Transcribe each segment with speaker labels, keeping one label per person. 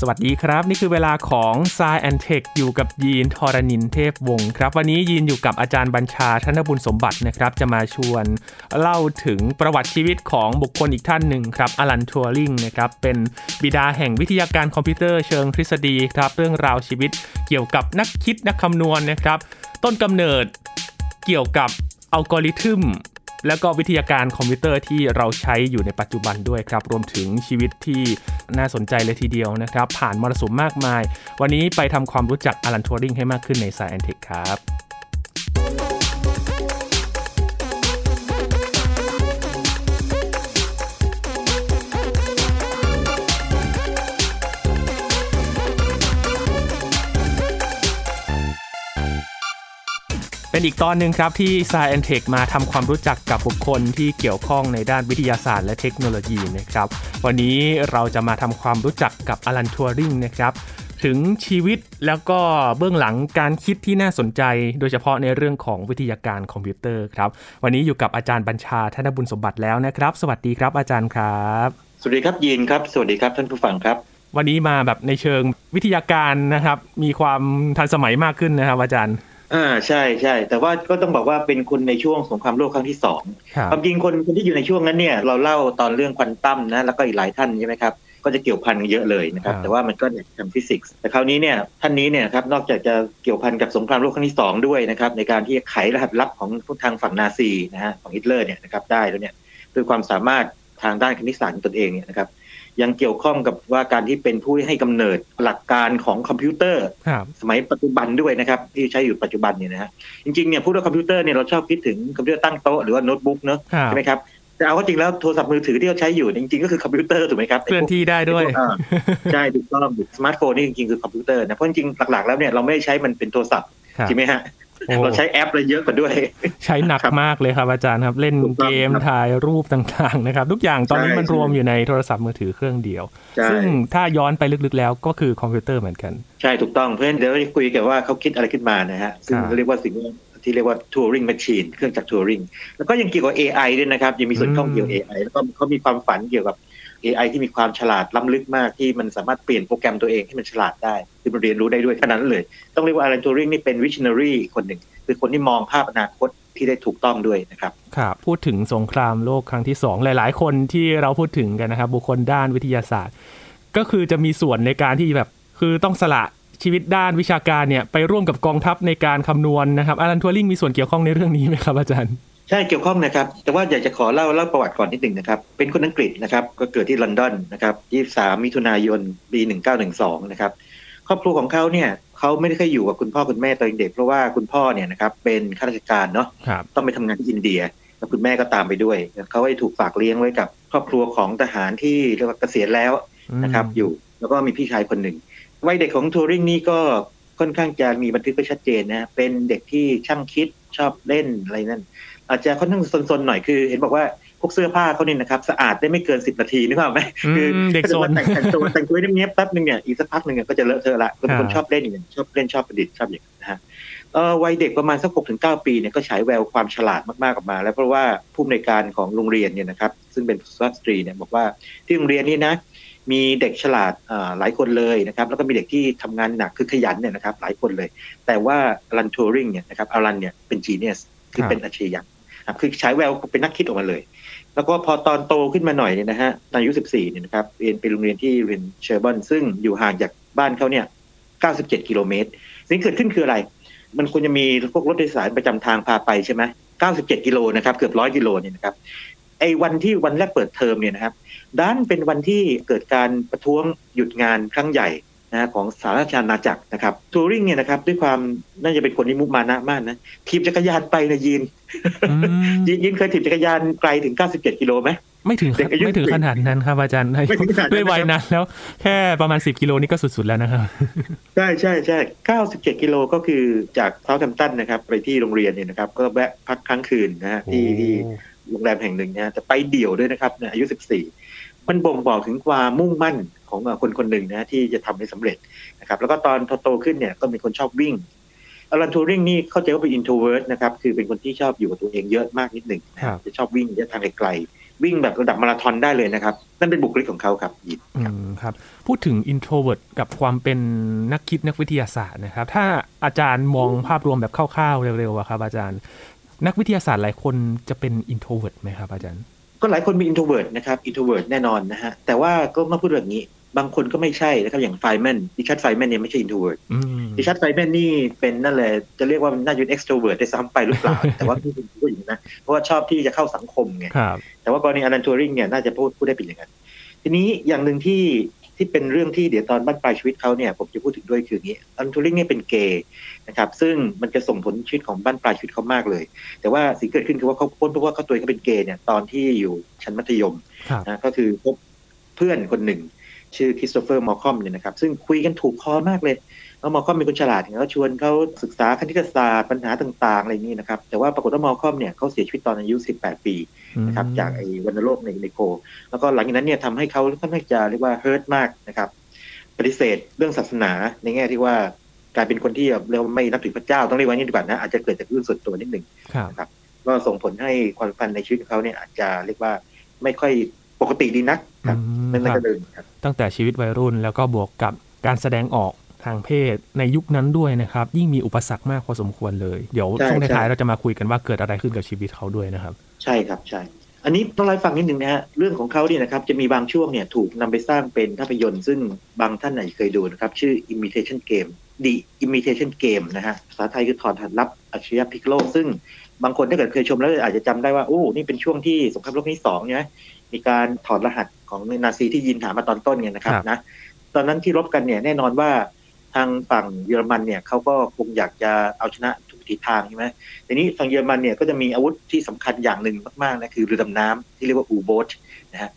Speaker 1: สวัสดีครับ นี่คือเวลาของ s ายแอนเทคอยู่กับยีนทรณินเทพวงศ์ครับ วันนี้ยีนอยู่กับอาจารย์บัญชาธนบุญสมบัตินะครับ จะมาชวนเล่าถึงประวัติชีวิตของบุคคลอีกท่านหนึ่งครับอลันทัวริงนะครับ เป็นบิดาแห่งวิทยาการคอมพิวเตอร์เชิงทฤษฎีครับ เรื่องราวชีวิตเกี่ยวกับนักคิดนักคำนวณนะครับ ต้นกำเนิดเกี่ยวกับอัลกอริทึม แล้วก็วิทยาการคอมพิวเตอร์ที่เราใช้อยู่ในปัจจุบันด้วยครับ รวมถึงชีวิตที่น่าสนใจเลยทีเดียวนะครับ ผ่านมรสุมมากมาย วันนี้ไปทำความรู้จักอลันทัวริงให้มากขึ้นในสายแอนเทคครับ เป็นอีกตอนหนึ่งครับที่ Science Tech มาทำความรู้จักกับบุคคลที่เกี่ยวข้องในด้านวิทยาศาสตร์และเทคโนโลยีนะครับวันนี้เราจะมาทำความรู้จักกับอลันทัวริงนะครับถึงชีวิตแล้วก็เบื้องหลังการคิดที่น่าสนใจ โดยเฉพาะในเรื่องของวิทยาการคอมพิวเตอร์ครับ วันนี้อยู่กับอาจารย์บัญชาธนบุญสมบัติแล้วนะครับ สวัสดีครับอาจารย์ครับ
Speaker 2: สวัสดีครับยีนครับ สวัสดีครับท่านผู้ฟังครับ
Speaker 1: วันนี้มาแบบในเชิงวิทยาการนะครับ มีความทันสมัยมากขึ้นนะครับ อาจารย์
Speaker 2: อ่าใช่ใช่แต่ว่าก็ต้องบอกว่าเป็นคนในช่วงสงครามโลกครั้งที่สองความจริงคนคนที่อยู่ในช่วงนั้นเนี่ย เราเล่าตอนเรื่องควอนตัมนะแล้วก็อีกหลายท่านใช่ไหมครับก็จะเกี่ยวพันกันเยอะเลยนะครับแต่ว่ามันก็เนี่ยทำฟิสิกส์แต่คราวนี้เนี่ยท่านนี้เนี่ยครับนอกจากจะเกี่ยวพันกับสงครามโลกครั้งที่สองด้วยนะครับในการที่จะไขรหัสลับของทางฝั่งนาซีนะฮะของฮิตเลอร์เนี่ยนะครับได้แล้วเนี่ยด้วยความสามารถทางด้านคณิตศาสตร์ตนเองเนี่ยนะครับ ยังเกี่ยวข้องกับว่าการที่เป็นผู้ให้กำเนิดหลักการของคอมพิวเตอร์ สมัยปัจจุบันด้วยนะครับ ที่ใช้อยู่ปัจจุบันเนี่ยนะฮะจริงๆเนี่ยพูดว่าคอมพิวเตอร์เนี่ยเราชอบคิดถึงคอมพิวเตอร์ตั้งโต๊ะหรือว่าโน้ตบุ๊กเนอะใช่ไหมครับแต่เอาเข้าจริงแล้วโทรศัพท์มือถือที่เราใช้อยู่จริงๆก็คือคอมพิวเตอร์ถูกไหมครับ
Speaker 1: เคลื่อนที่ได้ด้วย
Speaker 2: ใช่ถูกต้องสมาร์ทโฟนนี่จริงๆคือคอมพิวเตอร์นะเพราะจริงๆหลักๆแล้วเนี่ยเราไม่ได้ใช้มันเป็นโทรศัพท์ใช่ไหมฮะ เราใช้แอปเลยเยอะกว่าด้วย
Speaker 1: ใช้หนักมากเลยครับอาจารย์ครับ เล่นเกมถ่ายรูปต่างๆนะครับ ทุกอย่างตอนนี้มันรวมอยู่ในโทรศัพท์มือถือเครื่องเดียว ซึ่งถ้าย้อนไปลึกๆแล้วก็คือคอมพิวเตอร์เหมือนกัน
Speaker 2: ใช่ถูกต้องเพราะฉะนั้นเดี๋ยวเราจะคุยกันว่าเขาคิดอะไรขึ้นมานะฮะซึ่งเรียกว่าสิ่งที่เรียกว่า Turing Machine เครื่องจักร Turing แล้วก็ยังเกี่ยวกับ AI ด้วยนะครับ ยังมีส่วนข้องเกี่ยวกับ AI แล้วก็เขามีความฝันเกี่ยวกับ AI ที่มีความฉลาดล้ำลึกมากที่มันสามารถเปลี่ยนโปรแกรมตัวเองให้มันฉลาดได้คือมันเรียนรู้ได้ด้วยขนาดนั้นเลย ต้องเรียกว่าอลันทูริงนี่เป็นวิชนารีคนหนึ่ง คือคนที่มองภาพอนาคตที่ได้ถูกต้องด้วยนะครับ
Speaker 1: ครับพูดถึงสงครามโลกครั้งที่สองหลาย ๆ คนที่เราพูดถึงกันนะครับ บุคคลด้านวิทยาศาสตร์ ก็คือจะมีส่วนในการที่แบบคือต้องสละชีวิตด้านวิชาการเนี่ยไปร่วมกับกองทัพในการคำนวณนะครับอารันทัวริงมีส่วนเกี่ยวข้องในเรื่องนี้ไหมครับอาจารย์
Speaker 2: ใช่เกี่ยวข้องนะครับ แต่ว่าอยากจะขอเล่าเล่าประวัติก่อนนิดหนึ่งนะครับ เป็นคนอังกฤษนะครับ ก็เกิดที่ลอนดอนนะครับ23มิถุนายนปี1912นะครับ ครอบครัวของเขาเนี่ยเขาไม่ได้เคยอยู่กับคุณพ่อคุณแม่ตอนเด็ก เพราะว่าคุณพ่อเนี่ยนะครับเป็นข้าราชการเนาะต้องไปทำงานที่อินเดียแล้วคุณแม่ก็ตามไปด้วยเขาให้ถูกฝากเลี้ยงไว้กับครอบครัวของทหารที่เรียกว่าเกษียณแล้วนะครับ อยู่แล้วก็มีพี่ชายคนหนึ่งวัยเด็กของทูริงนี่ก็ค่อนข้างจะมีบันทึกไว้ชัดเจนนะเป็นเด็กที่ช่างคิดชอบเล่นอะไรนั่น อาจจะค่อนข้างซนๆหน่อยคือเห็นบอกว่าพวกเสื้อผ้าเขาเนี่ยนะครับสะอาดได้ไม่เกินสิบนาทีนึกภาพไหม
Speaker 1: คือเด็กโซน
Speaker 2: แต่งตัวแต่งตัวเนี้ยแป๊บนึงเนี่ยอีกสักพักหนึ่งก็จะเลอะเทอะละเป็นคนชอบเล่นอย่างชอบเล่นชอบประดิษฐ์ชอบอย่างนะฮะวัยเด็กประมาณสักหกถึงเก้าปีเนี่ยก็ฉายแววความฉลาดมากๆออกมา แล้วเพราะว่าผู้อำนวยการของโรงเรียนเนี่ยนะครับ ซึ่งเป็นสุภาพสตรีเนี่ยบอกว่าที่โรงเรียนนี้นะ มีเด็กฉลาดหลายคนเลยนะครับ แล้วก็มีเด็กที่ทำงานหนักคือขยันเนี่ยนะครับ หลายคนเลย แต่ว่าอลันทัวริงเนี่ยนะครับอลันเนี่ยเป็น genius คือเป็นอัจฉริยะ คือฉายแววเป็นนักคิดออกมาเลย แล้วก็พอตอนโตขึ้นมาหน่อยเนี่ยนะฮะตอนอายุ 14 เนี่ยนะครับเรียนไปโรงเรียนที่เรียนเชอร์บอร์นซึ่งอยู่ห่างจากบ้านเขาเนี่ย 97 กิโลเมตรสิ่งเกิดขึ้นคืออะไร มันควรจะมีพวกรถโดยสารประจำทางพาไปใช่ไหม97 กิโลนะครับเกือบร้อยกิโลเนี่ยนะครับไอ้วันที่วันแรกเปิดเทอมเนี่ยนะครับด้านเป็นวันที่เกิดการประท้วงหยุดงานครั้งใหญ่ นะของสาราชาณาจักรนะครับทัวริงเนี่ยนะครับด้วยความน่าจะเป็นคนที่มุมานะมากนะทีบจักรยานไปนะยินยินยินเคยถีบจักรยานไกลถึง 97กิโลไหม
Speaker 1: ไม่ถึงไม่ถึงขนาดนั้นครับอาจารย์ด้วยวัยนั้นแล้วแค่ประมาณ 10 กิโลนี่ก็สุด ๆ แล้วนะครับ
Speaker 2: ใช่ใช่ใช่97กิโลก็คือจากเซาแทมป์ตันนะครับ ไปที่โรงเรียนเนี่ยนะครับ ก็แวะพักค้างคืนนะฮะที่ที่โรงแรมแห่งหนึ่งนะแต่ไปเดี่ยวด้วยนะครับอายุ14มันบ่งบอกถึงความมุ่งมั่น ของคนคนหนึ่งนะที่จะทำให้สำเร็จนะครับ แล้วก็ตอนโตขึ้นเนี่ยก็เป็นคนชอบวิ่งอลันทูริงนี่เข้าใจว่าเป็น introvert นะครับ คือเป็นคนที่ชอบอยู่กับตัวเองเยอะมากนิดหนึ่งจะชอบวิ่งระยะทางไกลวิ่งแบบระดับมาราธอนได้เลยนะครับ นั่นเป็นบุคลิกของเขาครับยิน
Speaker 1: อืมครับ พูดถึง introvert กับความเป็นนักคิดนักวิทยาศาสตร์นะครับ ถ้าอาจารย์มองภาพรวมแบบคร่าวๆเร็วๆอะครับอาจารย์ นักวิทยาศาสตร์หลายคนจะเป็น introvert ไหมครับอาจารย์
Speaker 2: ก็หลายคนมี introvert นะครับ introvert แน่นอนนะฮะแต่ว่าก็มาพูดแบบนี้ บางคนก็ไม่ใช่นะครับอย่างไฟน์แมนริชาร์ดไฟน์แมนเนี่ยไม่ใช่ introvert
Speaker 1: อืม
Speaker 2: ริชาร์ดไฟน์แมนนี่เป็นนั่นแหละจะเรียกว่ามันน่าจะเป็น extrovert ได้ซ้ำไปหรือเปล่า แต่ว่าไม่เป็นผู้หญิงนะเพราะว่าชอบที่จะเข้าสังคมไง
Speaker 1: ครับ
Speaker 2: แต่ว่ากรณีอลันทัวริงเนี่ยน่าจะพูดพูดได้เป็นอย่างนั้นทีนี้อย่างหนึ่งที่ที่เป็นเรื่องที่เดี๋ยวตอนบั้นปลายชีวิตเขาเนี่ยผมจะพูดถึงด้วยคืออย่างนี้อลันทัวริงเนี่ยเป็นเกย์นะครับซึ่งมันจะส่งผลชีวิตของบั้นปลายชีวิตเขามากเลย แต่ว่าสิ่งเกิดขึ้นคือว่าเขาพ้นเพราะว่าเขาตัวเองเขาเป็นเกย์เนี่ยตอนที่อยู่ชั้นมัธยม
Speaker 1: ครับ
Speaker 2: นะก็คือพบเพื่อนคนหนึ่ง ชื่อคริสโตเฟอร์มอร์คอมเนี่ยนะครับซึ่งคุยกันถูกคอมากเลยแล้วมอร์คอมเป็นคนฉลาดเนี่ยก็ชวนเขาศึกษาคณิตศาสตร์ปัญหาต่างๆอะไรอย่างนี้นะครับแต่ว่าปรากฏว่ามอร์คอมเนี่ยเขาเสียชีวิตตอนอายุ 18 ปีนะครับจากไอ้วัณโรคในในโคแล้วก็หลังจากนั้นเนี่ยทำให้เขาค่อนข้างจะเรียกว่า hurt มากนะครับปฏิเสธเรื่องศาสนาในแง่ที่ว่ากลายเป็นคนที่เรียกว่าไม่นับถือพระเจ้าต้องเรียกว่านี้ดีกว่านะอาจจะเกิดจากเรื่องส่วนตัวนิดหนึ่ง
Speaker 1: ครับ
Speaker 2: ก็ส่งผลให้ความสัมพันธ์ในชีวิตของเขาเนี่ยอาจจะเรียกว่าไม่ค่อยปกติดีนัก ครับ
Speaker 1: อืม
Speaker 2: นั่น
Speaker 1: ครั
Speaker 2: ก็
Speaker 1: บ
Speaker 2: เดินครับ
Speaker 1: ตั้งแต่ชีวิตวัยรุ่นแล้วก็บวกกับการแสดงออกทางเพศในยุคนั้นด้วยนะครับ ยิ่งมีอุปสรรคมากพอสมควรเลย เดี๋ยว
Speaker 2: ใช่
Speaker 1: ช่วง
Speaker 2: ใช่
Speaker 1: ท้ายๆเราจะมาคุยกันว่าเกิดอะไรขึ้นกับชีวิตเขาด้วยนะครับ
Speaker 2: ใช่ครับใช่ อันนี้ต้องเล่าให้ฟังนิดนึงนะฮะเรื่องของเขาเนี่ยนะครับจะมีบางช่วงเนี่ยถูกนำไปสร้างเป็นภาพยนตร์ซึ่งบางท่านอาจจะเคยดูนะครับ ชื่อ Imitation Game The Imitation Game นะฮะภาษาไทยคือถอนหัดลับอัจฉริยะพิกโลซึ่งบางคนถ้าเกิดเคยชมแล้วอาจจะจำได้ว่าโอ้นี่เป็นช่วงที่สงครามโลกครั้งที่สองเนี่ย มีการถอดรหัสของนาซีที่ยินถามมาตอนต้นเนี่ยนะครับ
Speaker 1: ครับ
Speaker 2: นะตอนนั้นที่รบกันเนี่ยแน่นอนว่าทางฝั่งเยอรมันเนี่ยเขาก็คงอยากจะเอาชนะทุกทิศทางใช่ไหมทีนี้ฝั่งเยอรมันเนี่ยก็จะมีอาวุธที่สำคัญอย่างหนึ่งมากๆนะคือเรือดำน้ำที่เรียกว่า U-boat นะฮะ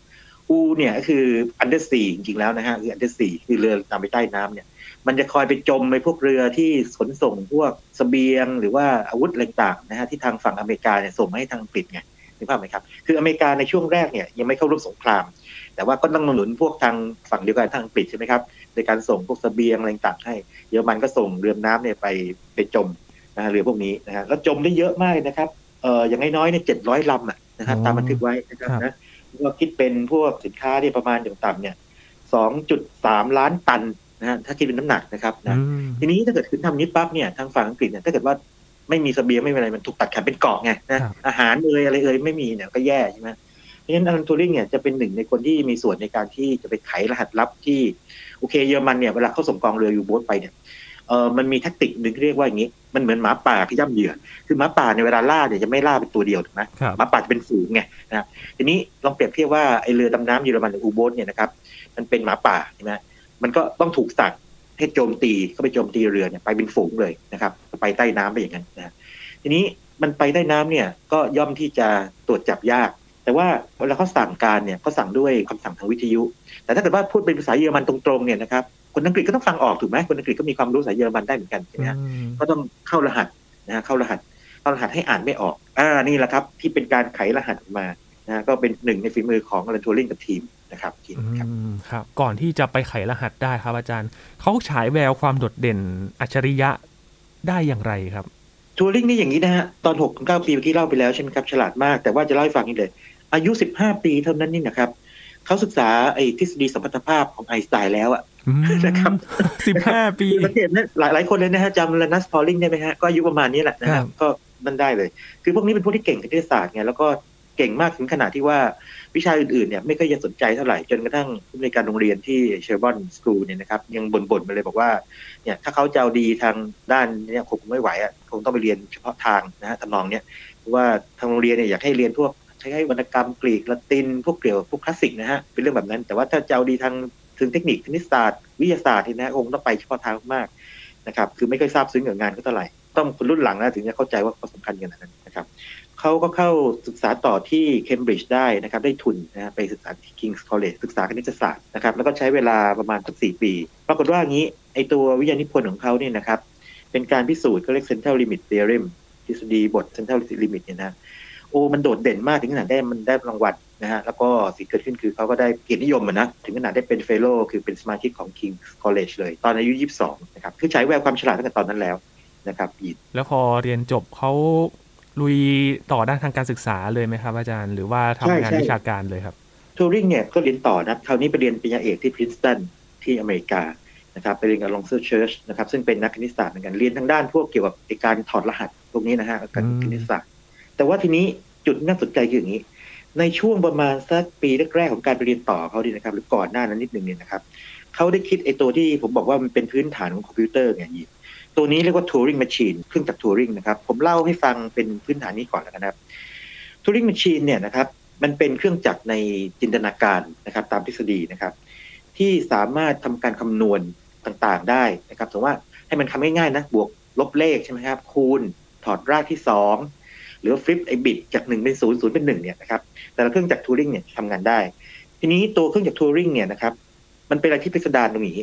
Speaker 2: U เนี่ยก็คือ undersea จริงๆแล้วนะฮะคือ undersea คือเรือดำไปใต้น้ำเนี่ย มันจะคอยไปจมในพวกเรือที่ขนส่งพวกเสบียง หรือว่าอาวุธอะไรต่างๆนะฮะที่ทางฝั่งอเมริกาเนี่ยส่งมาให้ทางอังกฤษไง นึกภาพไหมครับ คืออเมริกาในช่วงแรกเนี่ยยังไม่เข้าร่วมสงคราม แต่ว่าก็ต้องหนุนพวกทางฝั่งเดียวกันทางอังกฤษใช่ไหมครับในการส่งพวกเสบียงอะไรต่างๆให้ เยอรมันก็ส่งเรือน้ำเนี่ยไปไปจมนะฮะเรือพวกนี้นะฮะแล้วจมได้เยอะมากเลยนะครับเอ่ออย่างน้อยๆเนี่ยเจ็ดร้อยลำอะนะครับ
Speaker 1: อ๋อ
Speaker 2: ตามบันทึกไว้นะครับ
Speaker 1: ครับ
Speaker 2: นะก็คิดเป็นพวกสินค้าที่ประมาณอย่างต่ำเนี่ยสองจุดสามล้านตันนะฮะถ้าคิดเป็นน้ำหนักนะครับนะ
Speaker 1: อืม
Speaker 2: ทีนี้ถ้าเกิดขึ้นทำนี้ปั๊บเนี่ยทางฝั่งอังกฤษเนี่ยถ้าเกิดว่า ไม่มีเสบียงไม่มีอะไรมันถูกตัดขาดเป็นเกาะไงนะครับอาหารเอ่ยอะไรเอ่ยไม่มีเนี่ยก็แย่ใช่ไหมเพราะฉะนั้นอลันทูริงเนี่ยจะเป็นหนึ่งในคนที่มีส่วนในการที่จะไปไขรหัสลับที่โอเคเยอรมันเนี่ยเวลาเขาส่งกองเรือยูโบ๊ทไปเนี่ยเออมันมีแทคติกหนึ่งที่เรียกว่าอย่างนี้ มันเหมือนหมาป่าที่ย่ำเหยื่อ คือหมาป่าในยเวลาล่าเนี่ยจะไม่ล่าเป็นตัวเดียวถูกไหม
Speaker 1: ครับ
Speaker 2: หมาป่าจะเป็นฝูงไงนะครับทีนี้ลองเปรียบเทียบว่าไอเรือดำน้ำเยอรมันหรืออูโบสเนี่ยนะครับมันเป็นหมาป่าใช่ไหมมันก็ต้องถูกสั่งให้โจมตีเข้าไปโจมตีเรือเนี่ยไปเป็นฝูงเลยนะครับ ไปใต้น้ำไปอย่างนั้นนะทีนี้มันไปใต้น้ำเนี่ยก็ย่อมที่จะตรวจจับยาก แต่ว่าเวลาเขาสั่งการเนี่ยเขาสั่งด้วยคำสั่งทางวิทยุ แต่ถ้าเกิดว่าพูดเป็นภาษาเยอรมันตรงๆเนี่ยนะครับคนอังกฤษก็ต้องฟังออกถูกไหมคนอังกฤษก็มีความรู้ภาษาเยอรมันได้เหมือนกันใช่ไหมฮะก็ต้องเข้ารหัสนะฮะเข้ารหัสเข้ารหัสให้อ่านไม่ออก อ่านี่แหละครับ ที่เป็นการไขรหัสมานะก็เป็นหนึ่งในฝีมือของอลันทัวริงกับทีมนะครับทีมครับ
Speaker 1: อืมครับ ก่อนที่จะไปไขรหัสได้ครับอาจารย์เขาฉายแววความโดดเด่นอัจฉริยะ ได้อย่างไรครับ
Speaker 2: ทัวริงนี่อย่างนี้นะฮะ ตอน6กถึงเปีเมื่อกี้เล่าไปแล้วใช่ไหมครับ ฉลาดมาก แต่ว่าจะเล่าให้ฟังนี่เลย อายุ15ปีเท่านั้นนี่นะครับเขาศึกษาไอ้ทฤษฎีสัมพัทธภาพของไอน์สไตน์แล้วอะ
Speaker 1: อืม
Speaker 2: นะครับ
Speaker 1: สิบห้าปี
Speaker 2: คือสังเกตนะหลายหลายคนเลยนะฮะจำลานัสพอลลิงได้ไหมฮะ ก็อายุประมาณนี้แหละนะ
Speaker 1: ครั
Speaker 2: ฮะ
Speaker 1: บ
Speaker 2: ก็นั่นได้เลย คือพวกนี้เป็นพวกที่เก่งคณิตศาสตร์ไงแล้วก็ เก่งมากถึงขนาดที่ว่าวิชาอื่นๆเนี่ยไม่ค่อยจะสนใจเท่าไหร่จนกระทั่งผู้อำนวยการโรงเรียนที่ Sherborne School เนี่ยนะครับยังบ่นๆมาเลยบอกว่าเนี่ยถ้าเขาจะเอาดีทางด้านเนี่ยคงไม่ไหวอะคงต้องไปเรียนเฉพาะทางนะฮะทำนองเนี้ยเพราะว่าทางโรงเรียนเนี่ยอยากให้เรียนพวกใช้ให้วรรณกรรมกรีกละตินพวกเกี่ยวพวกคลาสสิกนะฮะเป็นเรื่องแบบนั้น แต่ว่าถ้าจะเอาดีทางถึงเทคนิคคณิตศาสตร์วิทยาศาสตร์นี่นะคงต้องไปเฉพาะทางมากนะครับคือไม่ค่อยซาบซึ้งกับงานเขาเท่าไหร่ต้องคนรุ่นหลังนะถึงจะเข้าใจว่าเขาสำคัญขนาดนั้น เขาก็เข้าศึกษาต่อที่เคมบริดจ์ได้นะครับ ได้ทุนนะฮะไปศึกษาที่ King's College ศึกษาคณิตศาสตร์นะครับ แล้วก็ใช้เวลาประมาณสักสี่ปี ปรากฏว่างี้ ไอตัววิทยานิพนธ์ของเขาเนี่ยนะครับ เป็นการพิสูจน์เขาเรียก central limit theorem ทฤษฎีบท central limit เนี่ยนะโอ้มันโดดเด่นมากถึงขนาดได้มันได้รางวัลนะฮะแล้วก็สิ่งเกิดขึ้นคือเขาก็ได้เกียรตินิยมอะนะถึงขนาดได้เป็นเฟโลคือเป็นสมาชิกของ King's College เลย ตอนอายุ 22 นะครับ คือฉายแววความฉลาดตั้งแต่ตอนนั้นแล้วนะครับยิน
Speaker 1: แล้วพอเรียนจบเขา ลุยต่อด้านทางการศึกษาเลยไหมครับ อาจารย์หรือว่าทำงานวิชาการเลยครับ
Speaker 2: ทูริงเนี่ยก็เรียนต่อนะคราวนี้ไปเรียนปริญญาเอกที่พรินสตันที่อเมริกานะครับไปเรียนกับลองเซอร์เชิร์ชนะครับซึ่งเป็นนักคณิตศาสตร์เหมือนกันเรียนทางด้านพวกเกี่ยวกับการถอดรหัสพวกนี้นะฮะการคณิตศาสตร์แต่ว่าทีนี้จุดน่าสนใจคืออย่างนี้ ในช่วงประมาณสักปีแรกๆของการไปเรียนต่อเขาดีนะครับ หรือก่อนหน้านั้นนิดนึงเนี่ยนะครับเขาได้คิดไอ้ตัวที่ผมบอกว่ามันเป็นพื้นฐานของคอมพิวเตอร์ไงยิ ตัวนี้เรียกว่า Turing Machine เครื่องจักร Turing นะครับ ผมเล่าให้ฟังเป็นพื้นฐานนี้ก่อนแล้วกันนะครับ Turing Machine เนี่ยนะครับ มันเป็นเครื่องจักรในจินตนาการนะครับ ตามทฤษฎีนะครับ ที่สามารถทำการคำนวณต่างๆได้นะครับสมมติว่าให้มันทำง่ายๆนะ บวกลบเลขใช่ไหมครับ คูณถอดรากที่สองหรือฟลิปไอบิตจากหนึ่งเป็นศูนย์ศูนย์เป็นหนึ่งเนี่ยนะครับแต่ละเครื่องจักรทูริงเนี่ยทำงานได้ ทีนี้ตัวเครื่องจักรทูริงเนี่ยนะครับ มันเป็นอะไรที่พิสดารตรงนี้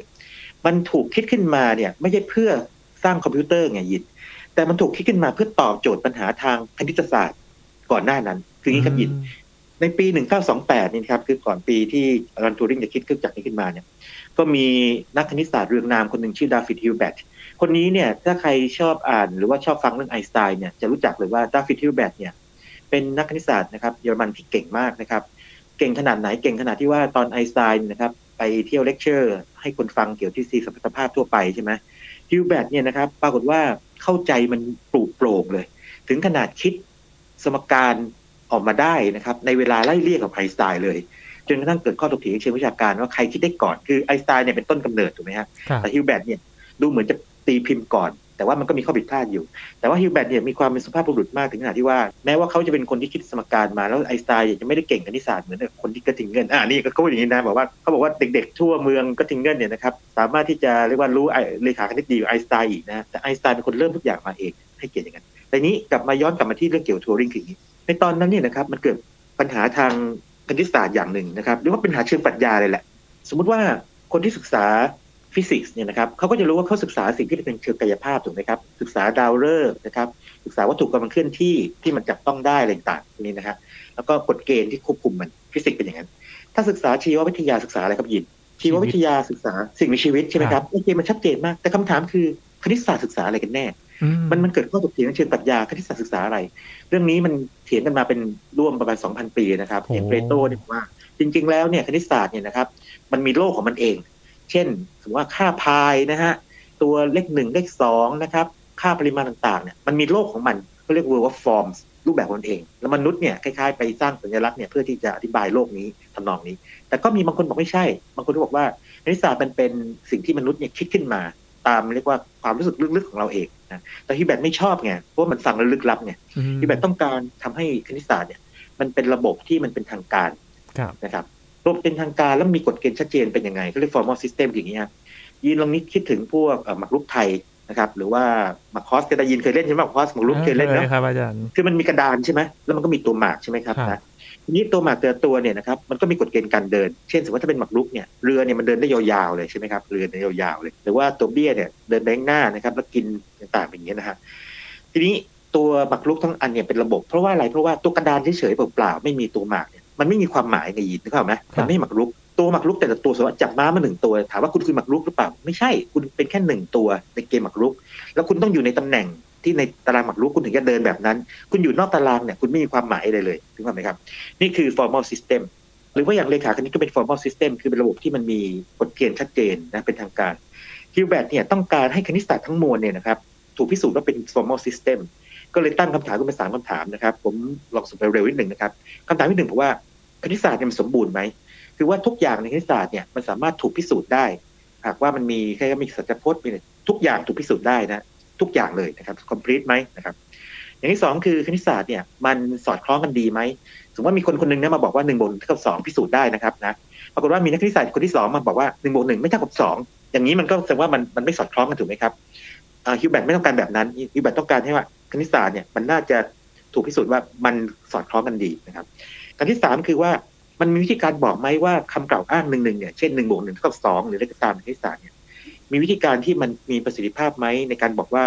Speaker 2: มันถูกคิดขึ้นมาเนี่ย ไม่ใช่เพื่อ สร้างคอมพิวเตอร์ไงยินแต่มันถูกคิดขึ้นมาเพื่อตอบโจทย์ปัญหาทางคณิตศาสตร์ก่อนหน้านั้น คืองี้ครับยิน ในปี 1928 นี่ครับ คือก่อนปีที่อลันทูริงจะคิดเครื่องจักรนี้ขึ้นมาเนี่ย ก็มีนักคณิตศาสตร์เรืองนามคนหนึ่งชื่อดาฟิดฮิลเบิร์ตคนนี้เนี่ย ถ้าใครชอบอ่านหรือว่าชอบฟังเรื่องไอน์สไตน์เนี่ยจะรู้จักเลยว่าดาฟิดฮิลเบิร์ตเนี่ย เป็นนักคณิตศาสตร์นะครับเยอรมันที่เก่งมากนะครับ เก่งขนาดไหนเก่งขนาดที่ว่าตอนไอน์สไตน์นะครับไปเที่ยวเลคเชอร์ ให้คนฟังเกี่ยวกับทฤษฎีสัมพัทธภาพทั่วไปใช่ไหม ฮิลเบิร์ตเนี่ยนะครับปรากฏว่าเข้าใจมันปรุโปร่งเลย ถึงขนาดคิดสมการออกมาได้นะครับในเวลาไล่เลี่ยกับไอน์สไตน์เลย จนกระทั่งเกิดข้อถกเถียงเชิงวิชาการว่าใครคิดได้ก่อนคือไอน์สไตน์เนี่ยเป็นต้นกำเนิดถูกไหมฮะแต่ฮิลเบิร์ตเนี่ยดูเหมือนจะตีพิมพ์ก่อน แต่ว่ามันก็มีข้อผิดพลาดอยู่ แต่ว่าฮิวแบตเนี่ยมีความเป็นสุภาพบุรุษมากถึงขนาดที่ว่า แม้ว่าเขาจะเป็นคนที่คิดสมการมาแล้วไอสไตน์จะไม่ได้เก่งคณิตศาสตร์เหมือนคนที่กระทิงเงินอ่านี่ก็เขาอย่างนี้นะบอกว่าเขาบอกว่าเด็กๆ ทั่วเมืองกระทิงเงินเนี่ยนะครับสามารถที่จะเรียกว่ารู้เลขาคณิตดีกว่าไอสไตน์อีกนะแต่ไอสไตน์เป็นคนเริ่มทุกอย่างมาเองให้เกียรติอย่างนั้นแต่นี้กลับมาย้อนกลับมาที่เรื่องเกี่ยวกับทัวริงคืออย่างนี้ในตอนนั้นเนี่ยนะครับมันเกิดปัญหาทางคณิตศาสตร์อย่างหนึ่งนะครับหรือว่าปัญหาเชิงปรัชญาเลยแหละ สมมุติว่าคนที่ศึกษา ฟิสิกส์เนี่ยนะครับเขาก็จะรู้ว่าเขาศึกษาสิ่งที่เป็นเชิงกายภาพถูกไหมครับ ศึกษาดาวฤกษ์นะครับ ศึกษาวัตถุกำลังเคลื่อนที่ที่มันจับต้องได้อะไรต่างๆนี้นะฮะแล้วก็กฎเกณฑ์ที่ควบคุมมันฟิสิกส์เป็นอย่างนั้น ถ้าศึกษาชีววิทยาศึกษาอะไรครับยิน ชีววิทยาศึกษาสิ่งมีชีวิตใช่ไหมครับโอเคมันชัดเจนมาก แต่คำถามคือคณิตศาสตร์ศึกษาอะไรกันแน่ มันมันเกิดข้อถกเถียงเชิงปรัชญาคณิตศาสตร์ศึกษาอะไร เรื่องนี้มันเถียงกันมาเป็นร่วมประมาณ 2,000 ปีนะครับเอเพลโตเนี่ยว่าจริง ๆ แล้วเนี่ยคณิตศาสตร์เนี่ยนะครับมันมีโลกของมันเอง เช่นสมมติว่าค่าพายนะฮะตัวเลขหนึ่งเลขสองนะครับค่าปริมาณต่างๆเนี่ยมันมีโลกของมันเขาเรียกว่า forms รูปแบบมันเอง แล้วมนุษย์เนี่ยคล้ายๆไปสร้างสัญลักษณ์เนี่ยเพื่อที่จะอธิบายโลกนี้ทำนองนี้ แต่ก็มีบางคนบอกไม่ใช่ บางคนก็บอกว่าคณิตศาสตร์มันเป็นสิ่งที่มนุษย์เนี่ยคิดขึ้นมา ตามเรียกว่าความรู้สึกลึกๆของเราเองนะแต่ฮิแบตไม่ชอบไงเพราะมันฟังแล้วลึกลับไงฮิแบตต้องการทำให้คณิตศาสตร์เนี่ยมันเป็นระบบที่มันเป็นทางการนะครับ ระบบเป็นทางการแล้วมีกฎเกณฑ์ชัดเจนเป็นยังไงก็เรียก formal system อย่างนี้ยินลองนิดคิดถึงพวกหมากรุกไทยนะครับ หรือว่ามาคอสก็ได้ยินเคยเล่นใช่ไหมมาคอสหมากรุกเคยเล่นเนาะ
Speaker 1: ครับอาจารย์
Speaker 2: คือมันมีกระดานใช่ไหมแล้วมันก็มีตัวหมากใช่ไหมครับนะทีนี้ตัวหมากแต่ตัวเนี่ยนะครับมันก็มีกฎเกณฑ์การเดิน เช่นสมมติถ้าเป็นหมากรุกเนี่ยเรือเนี่ยมันเดินได้ยาวๆเลยใช่ไหมครับเรือเดินยาวๆเลยหรือว่าตัวเบี้ยเนี่ยเดินแบงหน้านะครับแล้วกินต่างๆอย่างเงี้ยนะฮะทีนี้ตัวหมากรุกทั้งอันเนี่ยเป็นระบบเพราะว่าอะไรเพราะว่าตัวกระดานเฉยๆเปล่าๆไม่มีตัวหมากเนี่ย มันไม่มีความหมายในยินนะครับไหมมันไม่หมากรุกตัวหมากรุกแต่ละตัวสมมติจับม้ามาหนึ่งตัว ถามว่าคุณคือหมากรุกหรือเปล่า ไม่ใช่ คุณเป็นแค่หนึ่งตัวในเกมหมากรุก แล้วคุณต้องอยู่ในตำแหน่งที่ในตารางหมากรุกคุณถึงจะเดินแบบนั้น คุณอยู่นอกตารางเนี่ยคุณไม่มีความหมายอะไรเลยถึงไหมครับ นี่คือ formal system หรือว่าอย่างเลขาคณิตก็เป็น formal system คือเป็นระบบที่มันมีกฎเกณฑ์ชัดเจนนะเป็นทางการฮิวแบตเนี่ยต้องการให้คณิตศาสตร์ทั้งมวลเนี่ยนะครับถูกพิสูจน์ว่าเป็น formal system ก็เลยตั้งคำถามขึ้นมาสามคำถามนะครับ ผมลองสุ่มไปเร็วนิดหนึ่งนะครับคำถามที่หนึ่งบอกว่าคณิตศาสตร์เนี่ยมันสมบูรณ์ไหมคือว่าทุกอย่างในคณิตศาสตร์เนี่ยมันสามารถถูกพิสูจน์ได้ หากว่ามันมีแค่มีสัจพจน์มีทุกอย่างถูกพิสูจน์ได้นะทุกอย่างเลยนะครับ complete ไหมนะครับ อย่างที่สองคือคณิตศาสตร์เนี่ยมันสอดคล้องกันดีไหมสมมติว่ามีคนคนนึงเนี่ยมาบอกว่าหนึ่งบวกหนึ่งเท่ากับสองพิสูจน์ได้นะครับนะปรากฏว่ามีนักคณิตศาสตร์คนที่สองมาบอกว่าหนึ่งบวกหนึ่งไม่เท่ากับสองอย่างนี้มันก็แสดงว่ามันมันไม่สอดคล้องกันถูกไหมครับฮิวแบตไม่ต้องการแบบนั้นฮิวแบตต้องการให้ว่า ณิตศาสตร์เนี่ยมันน่าจะถูกพิสูจน์ว่ามันสอดคล้องกันดีนะครับการที่สามคือว่ามันมีวิธีการบอกไหมว่าคำกล่าวอ้างหนึ่งหนึ่งเนี่ยเช่นหนึ่งบวกหนึ่งเท่ากับสองหรืออะไรก็ตามในคณิตศาสตร์เนี่ยมีวิธีการที่มันมีประสิทธิภาพไหมในการบอกว่า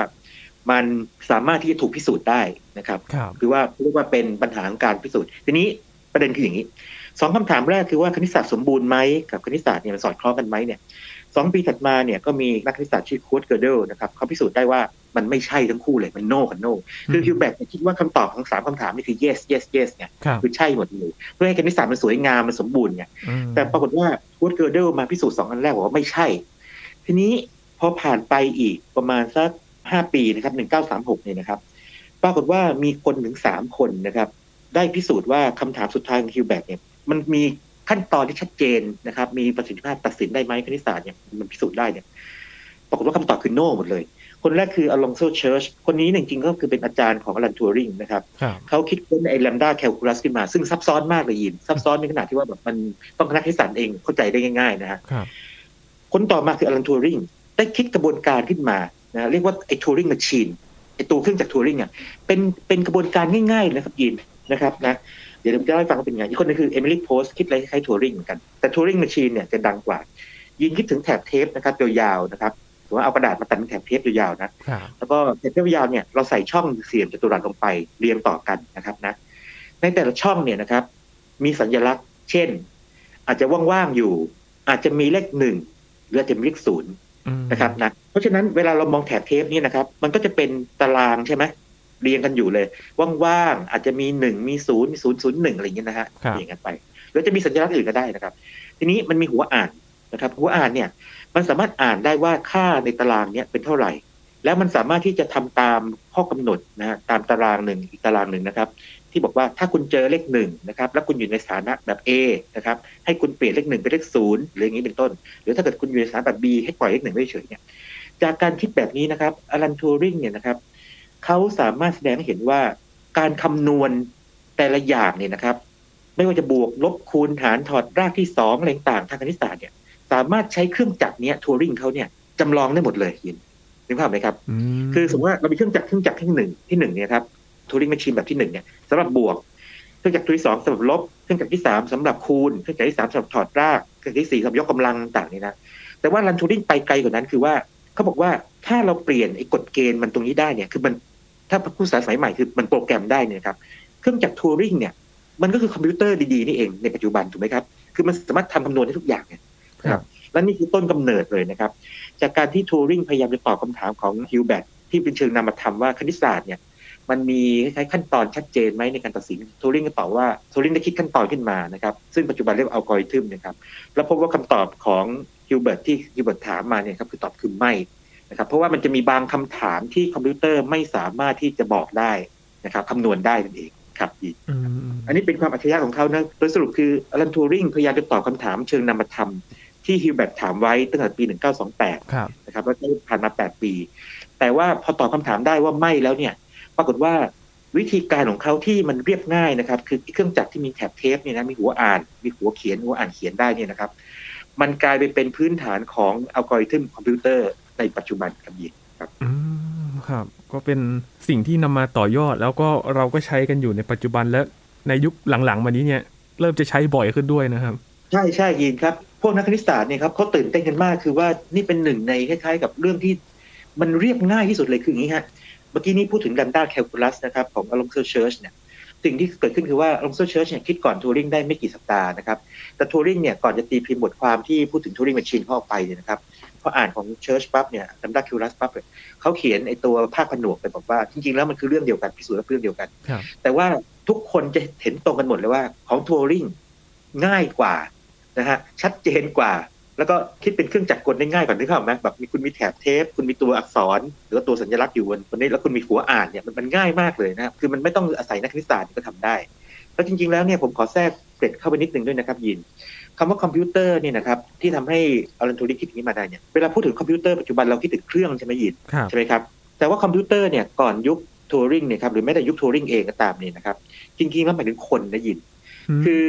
Speaker 2: มันสามารถที่จะถูกพิสูจน์ได้นะครับคือว่าเรียกว่าเป็นปัญหาของการพิสูจน์ ทีนี้ประเด็นคืออย่างนี้สองคำถามแรกคือว่าคณิตศาสตร์สมบูรณ์ไหมกับคณิตศาสตร์เนี่ยมันสอดคล้องกันไหมเนี่ยสองปีถัดมาเนี่ยก็มีนักคณิตศาสตร์ชื่อเคิร์ท เกอเดลนะครับเขาพิสูจน์ได้ว่า มันไม่ใช่ทั้งคู่เลยมัน no กับ no คือฮิลเบิร์ตคิดว่าคำตอบของสามคำถามนี่คือ yes yes yes เนี่ยคือใช่หมดเลยเพื่อให้คณิตศาสตร์มันสวยงามมันสมบูรณ์ไงแต่ปรากฏว่าเคิร์ท เกอเดลมาพิสูจน์สองอันแรกบอกว่าไม่ใช่ ทีนี้พอผ่านไปอีกประมาณสักห้าปีนะครับหนึ่งเก้าสามหกเนี่ยนะครับ ปรากฏว่ามีคนถึงสามคนนะครับ ได้พิสูจน์ว่าคำถามสุดท้ายของฮิลเบิร์ตเนี่ยมันมีขั้นตอนที่ชัดเจนนะครับ มีประสิทธิภาพตัดสินได้ไหมคณิตศาสตร์เนี่ยมันพิสูจน์ได้เนี่ยปรากฏว่าคำตอบคือ no หมดเลย คนแรกคืออลองโซเชิร์ชคนนี้จริงๆก็คือเป็นอาจารย์ของอลันทัวริงนะครับ เขาคิดค้นไอ้ lambda calculus ขึ้นมา ซึ่งซับซ้อนมากเลยยิน ซับซ้อนในขนาดที่ว่าแบบมันต้องนักคณิตศาสตร์เองเข้าใจได้ง่าย ๆ นะฮะคนต่อมาคืออลันทัวริงได้คิดกระบวนการขึ้นมานะเรียกว่าไอ้ Turing machine ไอ้ตัวเครื่องจักรทัวริงอะเป็นเป็นกระบวนการง่ายๆนะครับยินนะครับนะเดี๋ยวผมจะเล่าให้ฟังว่าเป็นไงอีกคนนึงคือเอมิล โพสต์คิดอะไรคล้ายทัวริงเหมือนกันแต่ Turing machine เนี่ยจะดังกว่า ยินคิดถึงแถบเทปนะครับยาวๆนะครับ หรือว่าเอากระดาษมาตัดเป็นแถบเทปยาวๆนะ แล้วก็แถบเทปยาวเนี่ยเราใส่ช่องสี่เหลี่ยมจัตุรัสลงไปเรียงต่อกันนะครับนะ ในแต่ละช่องเนี่ยนะครับ มีสัญลักษณ์ เช่น อาจจะว่างๆอยู่ อาจจะมีเลขหนึ่งหรืออาจจะมีเลขศูนย์นะครับนะ เพราะฉะนั้นเวลาเรามองแถบเทปนี่นะครับ มันก็จะเป็นตารางใช่ไหมเรียงกันอยู่เลย ว่างๆอาจจะมีหนึ่งมีศูนย์มีศูนย์ศูนย์หนึ่งอะไรอย่างเงี้ยนะฮะเรียงกันไปหรือจะมีสัญลักษณ์อื่นก็ได้นะครับ ทีนี้มันมีหัวอ่าน นะครับหัวอ่านเนี่ยมันสามารถอ่านได้ว่าค่าในตารางเนี้ยเป็นเท่าไหร่ แล้วมันสามารถที่จะทำตามข้อกำหนดนะฮะตามตารางหนึ่งอีกตารางหนึ่งนะครับ ที่บอกว่าถ้าคุณเจอเลขหนึ่งนะครับแล้วคุณอยู่ในสถานะแบบ A นะครับให้คุณเปลี่ยนเลขหนึ่งเป็นเลขศูนย์หรืออย่างนี้เป็นต้น หรือถ้าเกิดคุณอยู่ในสถานะแบบ B ให้ปล่อยเลขหนึ่งไว้เฉยเนี่ยจากการคิดแบบนี้นะครับอลันทูริงเนี่ยนะครับเขาสามารถแสดงให้เห็นว่าการคำนวณแต่ละอย่างเนี่ยนะครับ ไม่ว่าจะบวกลบคูณหารถอดรากที่สองอะไรต่างทางคณิตศาสตร์เนี่ย สามารถใช้เครื่องจักรเนี้ยทัวริงเขาเนี่ยจำลองได้หมดเลยยินนึกภาพไหมครับ คือสมมติว่าเรามีเครื่องจักรเครื่องจักรที่หนึ่งที่หนึ่งเนี่ยครับทัวริงแมชชีนแบบที่หนึ่งเนี่ยสำหรับบวก เครื่องจักรที่สองสำหรับลบ เครื่องจักรที่สามสำหรับคูณ เครื่องจักรที่สามสำหรับถอดราก เครื่องจักรที่สี่สำหรับยกกำลังต่างนี่นะ แต่ว่ารันทัวริงไปไกลกว่านั้นคือว่าเขาบอกว่าถ้าเราเปลี่ยนไอ้กฎเกณฑ์มันตรงนี้ได้เนี่ย คือมันถ้าผู้สาสมัยใหม่คือมันโปรแกรมได้เนี่ยครับ เครื่องจักรทัวริงเนี่ยมันก็คือคอมพิวเตอร์ดีๆนี่เองในปัจจุบันถูกไหมครับ คือมันสามารถทำคำนวณได้ทุกอย่างเนี่ย ครับและนี่คือต้นกำเนิดเลยนะครับ จากการที่ทูริงพยายามจะตอบคำถามของฮิลเบิร์ตที่เป็นเชิงนามธรรมว่าคณิตศาสตร์เนี่ยมันมีคล้ายขั้นตอนชัดเจนไหมในการตัดสินทูริงก็ตอบว่าทูริงได้คิดขั้นตอนขึ้นมานะครับ ซึ่งปัจจุบันเรียกอัลกอริทึมนะครับ แล้วพบว่าคำตอบของฮิลเบิร์ตที่ฮิลเบิร์ตถามมาเนี่ยครับคือตอบคือไม่นะครับ เพราะว่ามันจะมีบางคำถามที่คอมพิวเตอร์ไม่สามารถที่จะบอกได้นะครับคำนวณได้นั่นเองครับอีกอันนี้เป็นความอัจฉริยะของเขานะโดยสรุปคืออลันทูริงพยายามจะตอบคำถามเชิงนามธรรม ที่ฮิวแบตถามไว้ตั้งแต่ปี 1928 นะครับแล้วก็ผ่านมา 8 ปี แต่ว่าพอตอบคาถามได้ว่าไม่แล้วเนี่ย ปรากฏว่าวิธีการของเขาที่มันเรียบง่ายนะครับ คือเครื่องจักรที่มีแถบเทปเนี่ยนะมีหัวอ่าน มีหัวเขียนหัวอ่านเขียนได้เนี่ยนะครับ มันกลายไปเป็นพื้นฐานของอัลกอริทึมคอมพิวเตอร์ในปัจจุบันครับยินครับ
Speaker 1: อืมครับ ก็เป็นสิ่งที่นำมาต่อยอด แล้วก็เราก็ใช้กันอยู่ในปัจจุบันและในยุคหลังๆมานี้เนี่ย เริ่มจะใช้บ่อยขึ้นด้วยนะครับ
Speaker 2: ใช่ใช่ยินครับ พวกนักคณิตศาสตร์เนี่ยครับเขาตื่นเต้นกันมากคือว่านี่เป็นหนึ่งในคล้ายๆ กับเรื่องที่มันเรียบง่ายที่สุดเลยคืออย่างนี้ฮะเมื่อกี้นี้พูดถึง lambda calculus นะครับของอลองเซอร์เชิร์ชเนี่ยสิ่งที่เกิดขึ้นคือว่าอลองเซอร์เชิร์ชเนี่ยคิดก่อนทัวริงได้ไม่กี่สัปดาห์นะครับแต่ทัวริงเนี่ยก่อนจะตีพิมพ์บทความที่พูดถึง Turing machine เข้าไปเนี่ยนะครับพออ่านของเชิร์ชปั๊บเนี่ยดันด้าแคลคูลัสปั๊บเขาเขียนไอตัวภาคผนวกไปบอกว่าจริงๆแล้วมันคือเรื่องเดียวกันพิสูจน์ว่าเรื่องเดียวกัน แต่ว่าทุกคนจะเห็นตรงกันหมดเลยว่าของทัวริงง่ายกว่า นะฮะชัดเจนกว่า แล้วก็คิดเป็นเครื่องจักรกลได้ง่ายกว่านี้ครับไหมแบบมีคุณมีแถบเทป คุณมีตัวอักษร หรือว่าตัวสัญลักษณ์อยู่บนบนนี้แล้วคุณมีหัวอ่านเนี่ยมันง่ายมากเลยนะครับคือมันไม่ต้องอาศัยนักคณิตศาสตร์ก็ทำได้ แล้วจริง ๆแล้วเนี่ยผมขอแทรกเกร็ดเข้าไปนิดนึงด้วยนะครับยินคำว่าคอมพิวเตอร์เนี่ยนะครับที่ทำให้อลันทูริงคิดอย่างนี้มาได้เนี่ยเวลาพูดถึงคอมพิวเตอร์ปัจจุบันเราคิดถึงเครื่องใช่ไหมยินใช่ไหมครับแต่ว่าคอมพิวเตอร์เนี่ยก่อนยุคทัวริงเนี่ยครับหรือแม้แต่ยุคทัวริงเองก็ตามเนี่ยนะครับจริงๆแล้วหมายถึงคนนะยิน คือ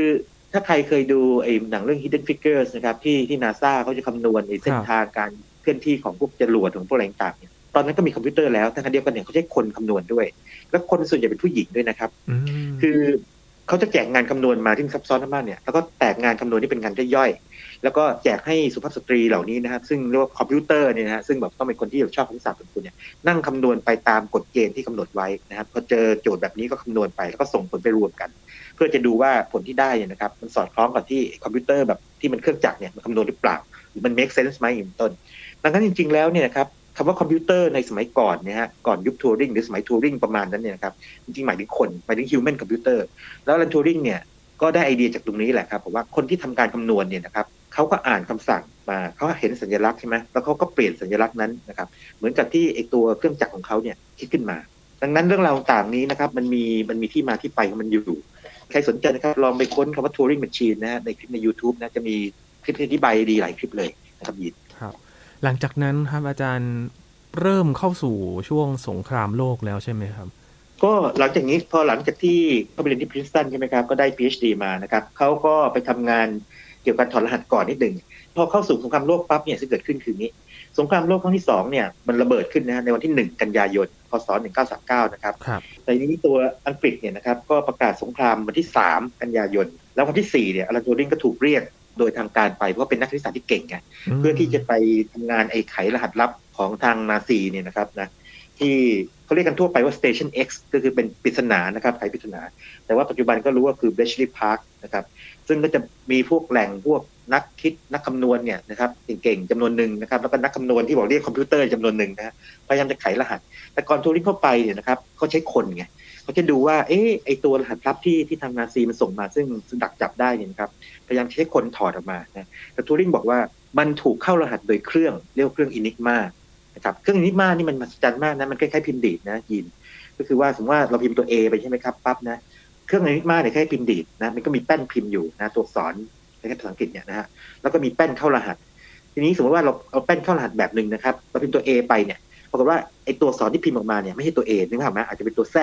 Speaker 2: ถ้าใครเคยดูไอ้หนังเรื่อง Hidden Figures นะครับ ที่ที่นาซาเขาจะคำนวณเส้นทางการเคลื่อนที่ของพวกจรวดของพวกอะไรต่างเนี่ยตอนนั้นก็มีคอมพิวเตอร์แล้วแต่ขณะเดียวกันเนี่ยเขาใช้คนคำนวณด้วย แล้วคนส่วนใหญ่เป็นผู้หญิงด้วยนะครับ คือเขาจะแจกงานคำนวณมาที่ซับซ้อนมากเนี่ยแล้วก็แตกงานคำนวณที่เป็นงานย่อยแล้วก็แจกให้สุภาพสตรีเหล่านี้นะครับ ซึ่งเรียกว่าคอมพิวเตอร์เนี่ยนะฮะซึ่งแบบต้องเป็นคนที่ชอบคณิตศาสตร์เป็นทุนเนี่ยนั่งคำนวณไปตามกฎเกณฑ์ที่กำหนดไว้นะครับพอเจอโจทย์แบบนี้ก็คำนวณไปแล้วก็ส่งผลไปรวมกัน เพื่อจะดูว่าผลที่ได้เนี่ยนะครับมันสอดคล้องกับที่คอมพิวเตอร์แบบที่มันเครื่องจักรเนี่ยมันคำนวณหรือเปล่า หรือมัน make sense ไหมอย่างต้น ดังนั้นจริง ๆ แล้วเนี่ยนะครับคำว่าคอมพิวเตอร์ในสมัยก่อนเนี่ยฮะก่อนยุคทูริงหรือสมัยทูริงประมาณนั้นเนี่ยนะครับจริงๆหมายถึงคนหมายถึงฮิวแมนคอมพิวเตอร์แล้วลันทูริงเนี่ยก็ได้ไอเดียจากตรงนี้แหละครับผมว่าคนที่ทำการคำนวณเนี่ยนะครับเขาก็อ่านคำสั่งมาเขาเห็นสัญลักษณ์ใช่ไหมแล้วเขาก็เปลี่ยนสัญลักษณ์นั้นนะครับเหมือนกับที่ไอตัวเครื่องจักรของเขาเนี่ยคิดขึ้นมา ดังนั้นเรื่องราวต่างนี้นะครับมันมีมันมีที่มาที่ไปของมันอยู่ ใครสนใจนะครับ ลองไปค้นคำว่า Turing Machine นะ ในคลิปใน YouTube นะ จะมีคลิปอธิบายดีหลายคลิปเลยนะครับยิน
Speaker 1: ครับ หลังจากนั้นครับอาจารย์เริ่มเข้าสู่ช่วงสงครามโลกแล้วใช่ไหมครับ
Speaker 2: ก็หลังจากนี้พอหลังจากที่เขาไปเรียนที่พรินสตันใช่ไหมครับ ก็ได้ PhD มานะครับเขาก็ไปทำงานเกี่ยวกับถอดรหัสก่อนนิดหนึ่งพอเข้าสู่สงครามโลกปั๊บเนี่ยที่เกิดขึ้นคือนี้ สงครามโลกครั้งที่สองเนี่ยมันระเบิดขึ้นนะฮะในวันที่ 1 กันยายนพศ1939นะครับ
Speaker 1: ครับ
Speaker 2: แต่ทีนี้ตัวอังกฤษเนี่ยนะครับก็ประกาศสงครามวันที่ 3 กันยายน แล้ววันที่4เนี่ยอลันโทริงก็ถูกเรียกโดยทางการไปเพราะเป็นนักวิทยาศาสตร์ที่เก่งไงเพื่อที่จะไปทำงานไอ้ไขรหัสลับของทางนาซีเนี่ยนะครับนะที่ เขาเรียกกันทั่วไปว่า Station X ก็คือเป็นปริศนานะครับไขปริศนา แต่ว่าปัจจุบันก็รู้ว่าคือ Bletchley Park นะครับ ซึ่งก็จะมีพวกแหล่งพวกนักคิดนักคำนวณเนี่ยนะครับเก่งๆจำนวนหนึ่งนะครับ แล้วก็นักคำนวณที่บอกเรียกคอมพิวเตอร์จำนวนหนึ่งนะพยายามจะไขรหัส แต่ก่อนทูริงเข้าไปเนี่ยนะครับเขาใช้คนไงเขาจะดูว่าเอ๊ะไอตัวรหัสลับที่ที่ทางนาซีมันส่งมาซึ่งดักจับได้เนี่ยนะครับพยายามใช้คนถอดออกมานะแต่ทูริงบอกว่ามันถูกเข้ารหัสโดยเครื่องเรียกเครื่องอินิกมา นะครับเครื่องอินิกมานี่มันมหัศจรรย์มากนะมันคล้ายๆพิมพ์ดีดนะยินก็คือว่าสมมติว่าเราพิมพ์ตัว A ไปใช่ไหมครับปั๊บนะเครื่องอินิกมาเนี่ยแค่พิมพ์ดีดนะมันก็มีแป้นพิมพ์อยู่นะตัวอักษรในภาษาอังกฤษเนี่ยนะฮะแล้วก็มีแป้นเข้ารหัส ทีนี้สมมติว่าเราเอาแป้นเข้ารหัสแบบหนึ่งนะครับเราพิมพ์ตัว A ไปเนี่ยปรากฏว่าไอ้ตัวอักษรที่พิมพ์ออกมาเนี่ยไม่ใช่ตัว A นึกภาพไหมอาจจะเป็นตัว Z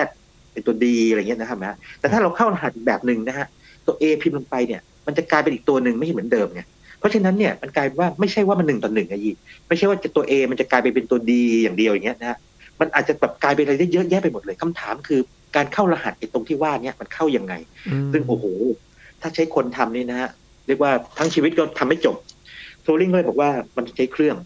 Speaker 2: เป็นตัว D อะไรเงี้ยนะครับนะแต่ถ้าเราเข้ารหัสแบบหนึ่งนะฮะตัว A พิมพ์ลงไปเนี่ยมันจะกลายเป็นอีกตัวหนึ่งไม่เหมือนเดิมไง เพราะฉะนั้นเนี่ยมันกลายว่าไม่ใช่ว่ามันหนึ่งต่อหนึ่งไงยีไม่ใช่ว่าจะตัว A มันจะกลายไปเป็นตัว D อย่างเดียวอย่างเงี้ยนะฮะมันอาจจะแบบกลายเป็นอะไรได้เยอะแยะไปหมดเลยคำถามคือการเข้ารหัสไอ้ตรงที่ว่าเนี่ยมันเข้ายังไง ซึ่งโอ้โห ถ้าใช้คนทำนี่นะฮะเรียกว่าทั้งชีวิตก็ทำไม่จบโทริงก็เลยบอกว่ามันใช้เครื่อง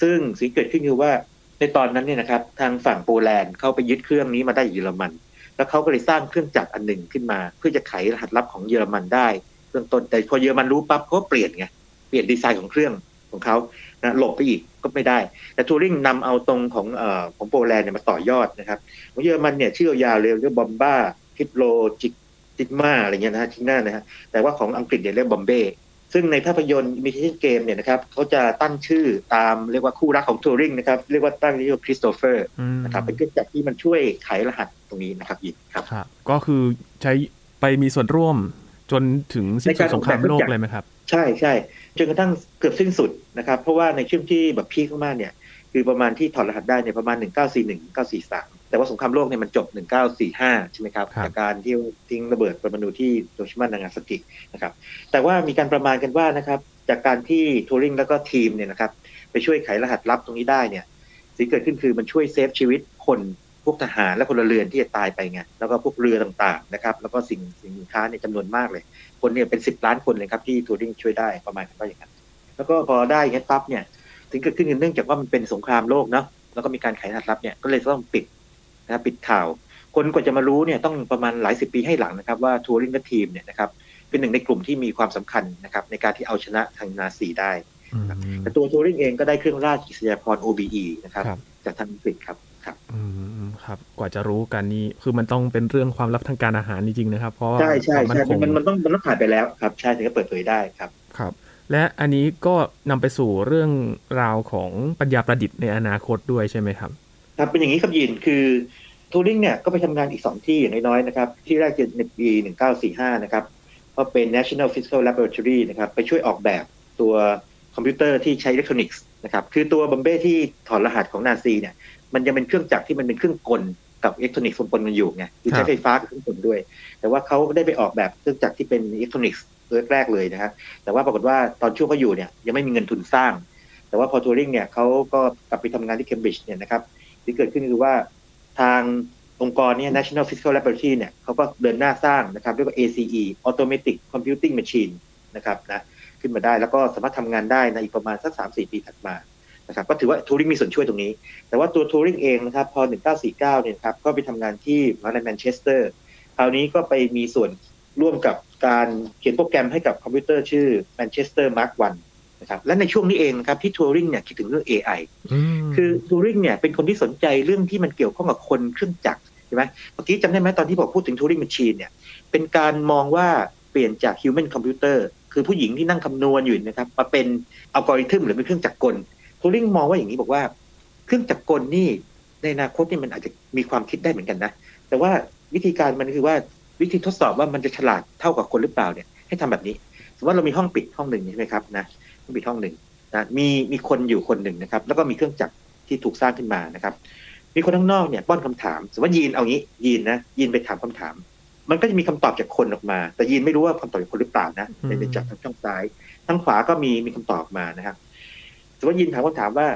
Speaker 2: ซึ่งสิ่งเกิดขึ้นคือว่าในตอนนั้นเนี่ยนะครับ ทางฝั่งโปแลนด์เข้าไปยึดเครื่องนี้มาได้เยอรมัน แล้วเขาก็เลยสร้างเครื่องจักรอันหนึ่งขึ้นมา เพื่อจะไขรหัสลับของเยอรมันได้เบื้องต้นแต่พอเยอรมันรู้ปั๊บเขาเปลี่ยนไง เปลี่ยนดีไซน์ของเครื่องของเขานะหลบไปอีกก็ไม่ได้ แต่ทูริงนำเอาตรงของเอ่อของโปแลนด์เนี่ยมาต่อยอดนะครับของเยอรมันเนี่ยชื่อยาวๆเลยเรียก bomba kryptologiczna อะไรเงี้ยนะฮะทิ้งหน้านะฮะแต่ว่าของอังกฤษเนี่ยเรียกบอมเบ้ซึ่งในภาพยนตร์ Imitation Game เนี่ยนะครับเขาจะตั้งชื่อตามเรียกว่าคู่รักของทูริงนะครับ เรียกว่าตั้งชื่อคริสโตเฟอร์นะครับเป็นเครื่องจักรที่มันช่วยไขรหัสตรงนี้นะครับยินครับ
Speaker 1: ครับก็คือใช้ไปมีส่วนร่วมจนถึงสิ้นสุดสงครามโลกเลยไหมครับ
Speaker 2: ใช่ใช่จนกระทั่งเกือบสิ้นสุดนะครับ เพราะว่าในช่วงที่แบบ peak มากๆเนี่ย คือประมาณที่ถอดรหัสได้เนี่ยประมาณ 1941 1943 แต่ว่าสงครามโลกเนี่ยมันจบ 1945 ใช่ไหมครับ
Speaker 1: ครับ
Speaker 2: จากการที่ทิ้งระเบิดปรมาณูฮิโรชิมานางาซากินะครับแต่ว่ามีการประมาณกันว่านะครับจากการที่ทูริงแล้วก็ทีมเนี่ยนะครับไปช่วยไขรหัสลับตรงนี้ได้เนี่ยสิ่งเกิดขึ้นคือมันช่วยเซฟชีวิตคน พวกทหารและพลเรือนที่จะตายไปไงแล้วก็พวกเรือต่างๆนะครับ แล้วก็สิ่งสินค้าในยจำนวนมากเลย คนเนี่ยเป็นสิบล้านคนเลยครับที่ทูริงช่วยได้ประมาณกันว่าอย่างนั้นแล้วก็พอได้อย่างนี้นปั๊บเนี่ยถึงเกิดขึ้นเนื่องจากว่ามันเป็นสงครามโลกเนาะแล้วก็มีการไขรหัสลับเนี่ยก็เลยต้องปิดนะครับปิดข่าว คนกว่าจะมารู้เนี่ยต้องประมาณหลายสิบปีให้หลังนะครับ ว่าทัวริงและทีมเนี่ยนะครับเป็นหนึ่งในกลุ่มที่มีความสำคัญนะครับ ในการที่เอาชนะทางนาซีได้
Speaker 1: อืม
Speaker 2: แต่ตัวทัวริงเองก็ได้เครื่องราชกิจยาภรณ์ OBE นะครับ
Speaker 1: ครับ
Speaker 2: จากทางอังกฤษครับ ครับ
Speaker 1: อืมครับ กว่าจะรู้กันนี่คือมันต้องเป็นเรื่องความลับทางการอาหารจริงๆนะครับ เพราะว่า
Speaker 2: ใช่ใช่
Speaker 1: ความมั่
Speaker 2: ใช่
Speaker 1: นคง
Speaker 2: มันมันต้องมันต้องผ่านไปแล้วครับ ใช่ถึงจะเปิดเผยได้ครับ
Speaker 1: ครับ และอันนี้ก็นำไปสู่เรื่องราวของปัญญาประดิษฐ์ในอนาคตด้วยใช่ไหมครับ
Speaker 2: ครับเป็นอย่างนี้ครับยินคือทูริงเนี่ยก็ไปทำงานอีกสองที่อย่างน้อยๆนะครับ ที่แรกจะในปี 1945 นะครับก็เป็น National Physical Laboratory นะครับ ไปช่วยออกแบบตัวคอมพิวเตอร์ที่ใช้อิเล็กทรอนิกส์นะครับ คือตัวบอมเบ้ที่ถอดรหัสของนาซีเนี่ย มันยังเป็นเครื่องจักรที่มันเป็นเครื่องกลกับอิเล็กทรอนิกส์ปนกันอยู่ไงคือใช้ไฟฟ้ากับเครื่องกลด้วย แต่ว่าเขาได้ไปออกแบบเครื่องจักรที่เป็นอิเล็กทรอนิกส์แรกเลยนะครับแต่ว่าปรากฏว่าตอนช่วงเขาอยู่เนี่ยยังไม่มีเงินทุนสร้าง แต่ว่าพอทัวริงเนี่ยเขาก็กลับไปทำงานที่เคมบริดจ์เนี่ยนะครับที่เกิดขึ้นคือว่าทางองค์กรเนี่ย National Physical Laboratory เนี่ยเขาก็เดินหน้าสร้างนะครับเรียกว่า ACE Automatic Computing Machine นะครับนะขึ้นมาได้แล้วก็สามารถทำงานได้ในอีกประมาณสัก 3-4 ปีถัดมา นะครับก็ถือว่าทูริงมีส่วนช่วยตรงนี้ แต่ว่าตัวทูริงเองนะครับพอ 1949 เนี่ยครับก็ไปทำงานที่มหาวิทยาลัยแมนเชสเตอร์คราวนี้ก็ไปมีส่วนร่วมกับการเขียนโปรแกรมให้กับคอมพิวเตอร์ชื่อ Manchester Mark I นะครับและในช่วงนี้เองนะครับที่ทัวริงเนี่ยคิดถึงเรื่อง AI คือทัวริงเนี่ยเป็นคนที่สนใจเรื่องที่มันเกี่ยวข้องกับคนเครื่องจักรใช่ไหมเมื่อกี้จำได้ไหมตอนที่บอกพูดถึงทัวริงแมชชีนเนี่ยเป็นการมองว่าเปลี่ยนจาก human computer คือผู้หญิงที่นั่งคำนวณอยู่นะครับมาเป็นอัลกอริทึมหรือเป็นเครื่องจักรกล ทัวริงมองว่าอย่างนี้บอกว่า เครื่องจักรกลนี่ในอนาคตนี่มันอาจจะมีความคิดได้เหมือนกันนะ แต่ว่าวิธีการมันคือว่าวิธีทดสอบว่ามันจะฉลาดเท่ากับคนหรือเปล่าเนี่ยให้ทำแบบนี้ สมมติว่าเรามีห้องปิดห้องหนึ่งใช่ไหมครับนะห้องปิดห้องหนึ่งนะมีมีคนอยู่คนหนึ่งนะครับ แล้วก็มีเครื่องจักรที่ถูกสร้างขึ้นมานะครับ มีคนข้างนอกเนี่ยป้อนคำถาม สมมติว่ายีนเอางี้ยีนนะยีนไปถามคำถาม มันก็จะมีคำตอบจากคนออกมา แต่ยีนไม่รู้ว่าคำตอบจากคนหรือเปล่านะเป็นจากทางช่องซ้ายทางขวาก็มีมีคำตอบมานะครับ มมติว่ายีนถามคำถามว่า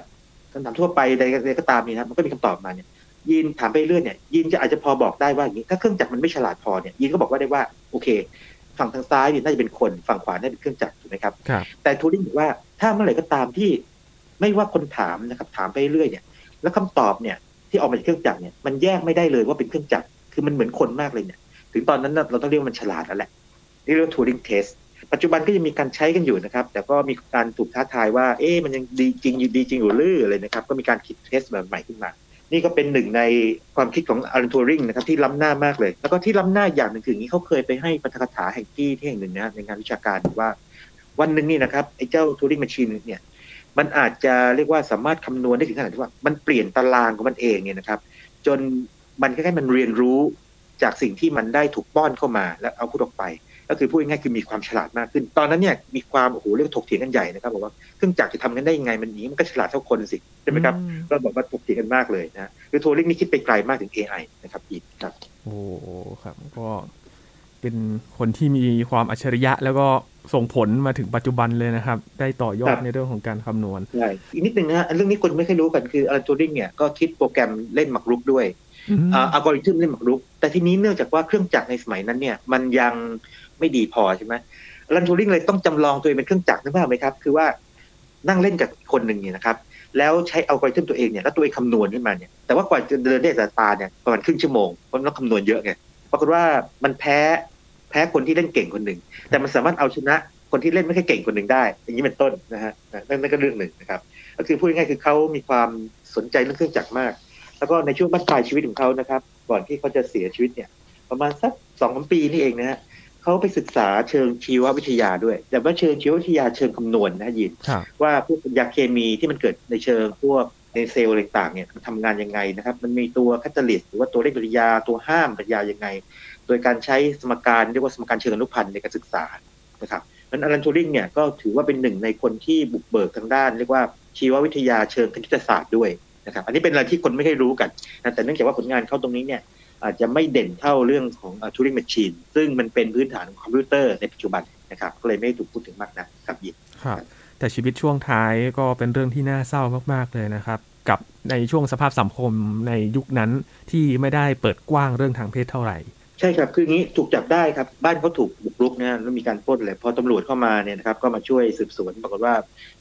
Speaker 2: คำถามทั่วไปใดก็ตามนี่นะมันก็มีคำตอบมาเนี่ยยีนถามไปเรื่อยเนี่ยยีนจะอาจจะพอบอกได้ว่าอย่างนี้ ถ้าเครื่องจักรมันไม่ฉลาดพอเนี่ยยีนก็บอกว่าได้ว่าโอเค ฝั่งทางซ้ายเนี่ยน่าจะเป็นคนฝั่งขวาน่าจะเป็นเครื่องจักรถูกไหมครับ แต่ทูริงบอกว่าถ้าเมื่อไหร่ก็ตามที่ไม่ว่าคนถามนะครับ ถามไปเรื่อยเนี่ย แล้วคำตอบเนี่ย ที่ออกมาจากเครื่องจักรเนี่ยมันแยกไม่ได้เลยว่าเป็นเครื่องจักรคือมันเหมือนคนมากเลยเนี่ย ถึงตอนนั้นเราต้องเรียกว่ามันฉลาดแล้วแหละนี่เรียกว่าทูริงเทส ปัจจุบันก็ยังมีการใช้กันอยู่นะครับ แต่ก็มีการถูกท้าทายว่า เอ๊ะมันยังดีจริงอยู่ดีจริงอยู่หรืออะไรนะครับ ก็มีการคิด test แบบใหม่ขึ้นมา นี่ก็เป็นหนึ่งในความคิดของอลันทัวริงนะครับที่ล้ำหน้ามากเลย แล้วก็ที่ล้ำหน้าอย่างหนึ่งคืออย่างนี้เขาเคยไปให้ปาฐกถาแห่งที่ที่แห่งหนึ่งนะในงานวิชาการว่า วันหนึ่งนี่นะครับไอ้เจ้า Turing machine เนี่ยมันอาจจะเรียกว่าสามารถคำนวณได้ถึงขนาดที่ว่ามันเปลี่ยนตารางของมันเองเนี่ยนะครับ จนมันแค่มันเรียนรู้จากสิ่งที่มันได้ถูกป้อนเข้ามาแล้วเอาพูดออกไป ก็คือพูดง่ายๆคือมีความฉลาดมากขึ้น ตอนนั้นเนี่ยมีความโอ้โหเรียกถกเถียงกันใหญ่นะครับบอกว่าเครื่องจักรจะทำกันได้ยังไงมันนี้มันก็ฉลาดเท่าคนสิใช่ไหมครับก็บอกว่าถกเถียงกันมากเลยนะคือโทริงนี่คิดไปไกลมากถึง AI นะครับอีกครับ
Speaker 1: โอ้ครับก็เป็นคนที่มีความอัจฉริยะแล้วก็ส่งผลมาถึงปัจจุบันเลยนะครับ ได้ต่อยอดในเรื่องของการคำนวณ
Speaker 2: ใช่อีกนิดนึงนะเรื่องนี้คนไม่เคยรู้กันคืออลันทูริงเนี่ยก็คิดโปรแกรมเล่นหมากรุกด้วยอัลกอริทึมเล่นหมากรุก แต่ทีนี้เนื่องจากว่าเครื่องจักรในสมัยนั้นเนี่ยมันยัง ไม่ดีพอใช่ไหมรันทูริงเลยต้องจำลองตัวเองเป็นเครื่องจักรนึกภาพไหมครับ คือว่านั่งเล่นกับคนหนึ่งเนี่ยนะครับ แล้วใช้เอัลกริทึมตัวเองเนี่ยแล้วตัวเองคำนวณขึ้นมาเนี่ยแต่ว่ากว่าจะเดินได้แต่ตาเนี่ยประมาณครึ่งชั่วโมงเพราะต้องคำนวณเยอะไงปรากฏว่ามันแพ้แพ้คนที่เล่นเก่งคนหนึ่งแต่มันสามารถเอาชนะคนที่เล่นไม่ค่อยเก่งคนหนึ่งได้ อย่างนี้เป็นต้นนะฮะนั่นก็เรื่องหนึ่งนะครับก็คือพูดง่ายๆคือเขามีความสนใจเรื่องเครื่องจักรมาก แล้วก็ในช่วงบั้นปลายชีวิตของเขานะครับ ก่อนที่เขาจะเสียชีวิตเนี่ย ประมาณสักสองสามปีนี่เองนะฮะ เขาไปศึกษาเชิงชีววิทยาด้วย แต่ว่าเชิงชีววิทยาเชิงคำนวณนะยิน ว่าพวกปฏิกิริยาเคมีที่มันเกิดในเชิงพวกในเซลล์ต่างๆเนี่ยมันทำงานยังไงนะครับ มันมีตัว catalyst หรือว่าตัวเร่งปฏิกิริยาตัวห้ามปฏิกิริยายังไง โดยการใช้สมการเรียกว่าสมการเชิงอนุพันธ์ในการศึกษานะครับนั้นอลันทูริงเนี่ยก็ถือว่าเป็นหนึ่งในคนที่บุกเบิกทางด้าน เรียกว่าชีววิทยาเชิงคณิตศาสตร์ด้วยนะครับ อันนี้เป็นอะไรที่คนไม่ค่อยรู้กันนะแต่เนื่องจากว่าผลงานเขาตรงนี้เนี่ย อาจจะไม่เด่นเท่าเรื่องของ Turing Machine ซึ่งมันเป็นพื้นฐานของคอมพิวเตอร์ในปัจจุบันนะครับก็เลยไม่ถูกพูดถึงมากนะครับยิน
Speaker 1: ครับแต่ชีวิตช่วงท้ายก็เป็นเรื่องที่น่าเศร้ามาก ๆ เลยนะครับ กับในช่วงสภาพสังคมในยุคนั้นที่ไม่ได้เปิดกว้างเรื่องทางเพศเท่าไหร่
Speaker 2: ใช่ครับ คืองี้ถูกจับได้ครับ บ้านเขาถูกบุกรุกนะแล้วมีการปล้นเลยพอตำรวจเข้ามาเนี่ยนะครับก็มาช่วยสืบสวนปรากฏว่า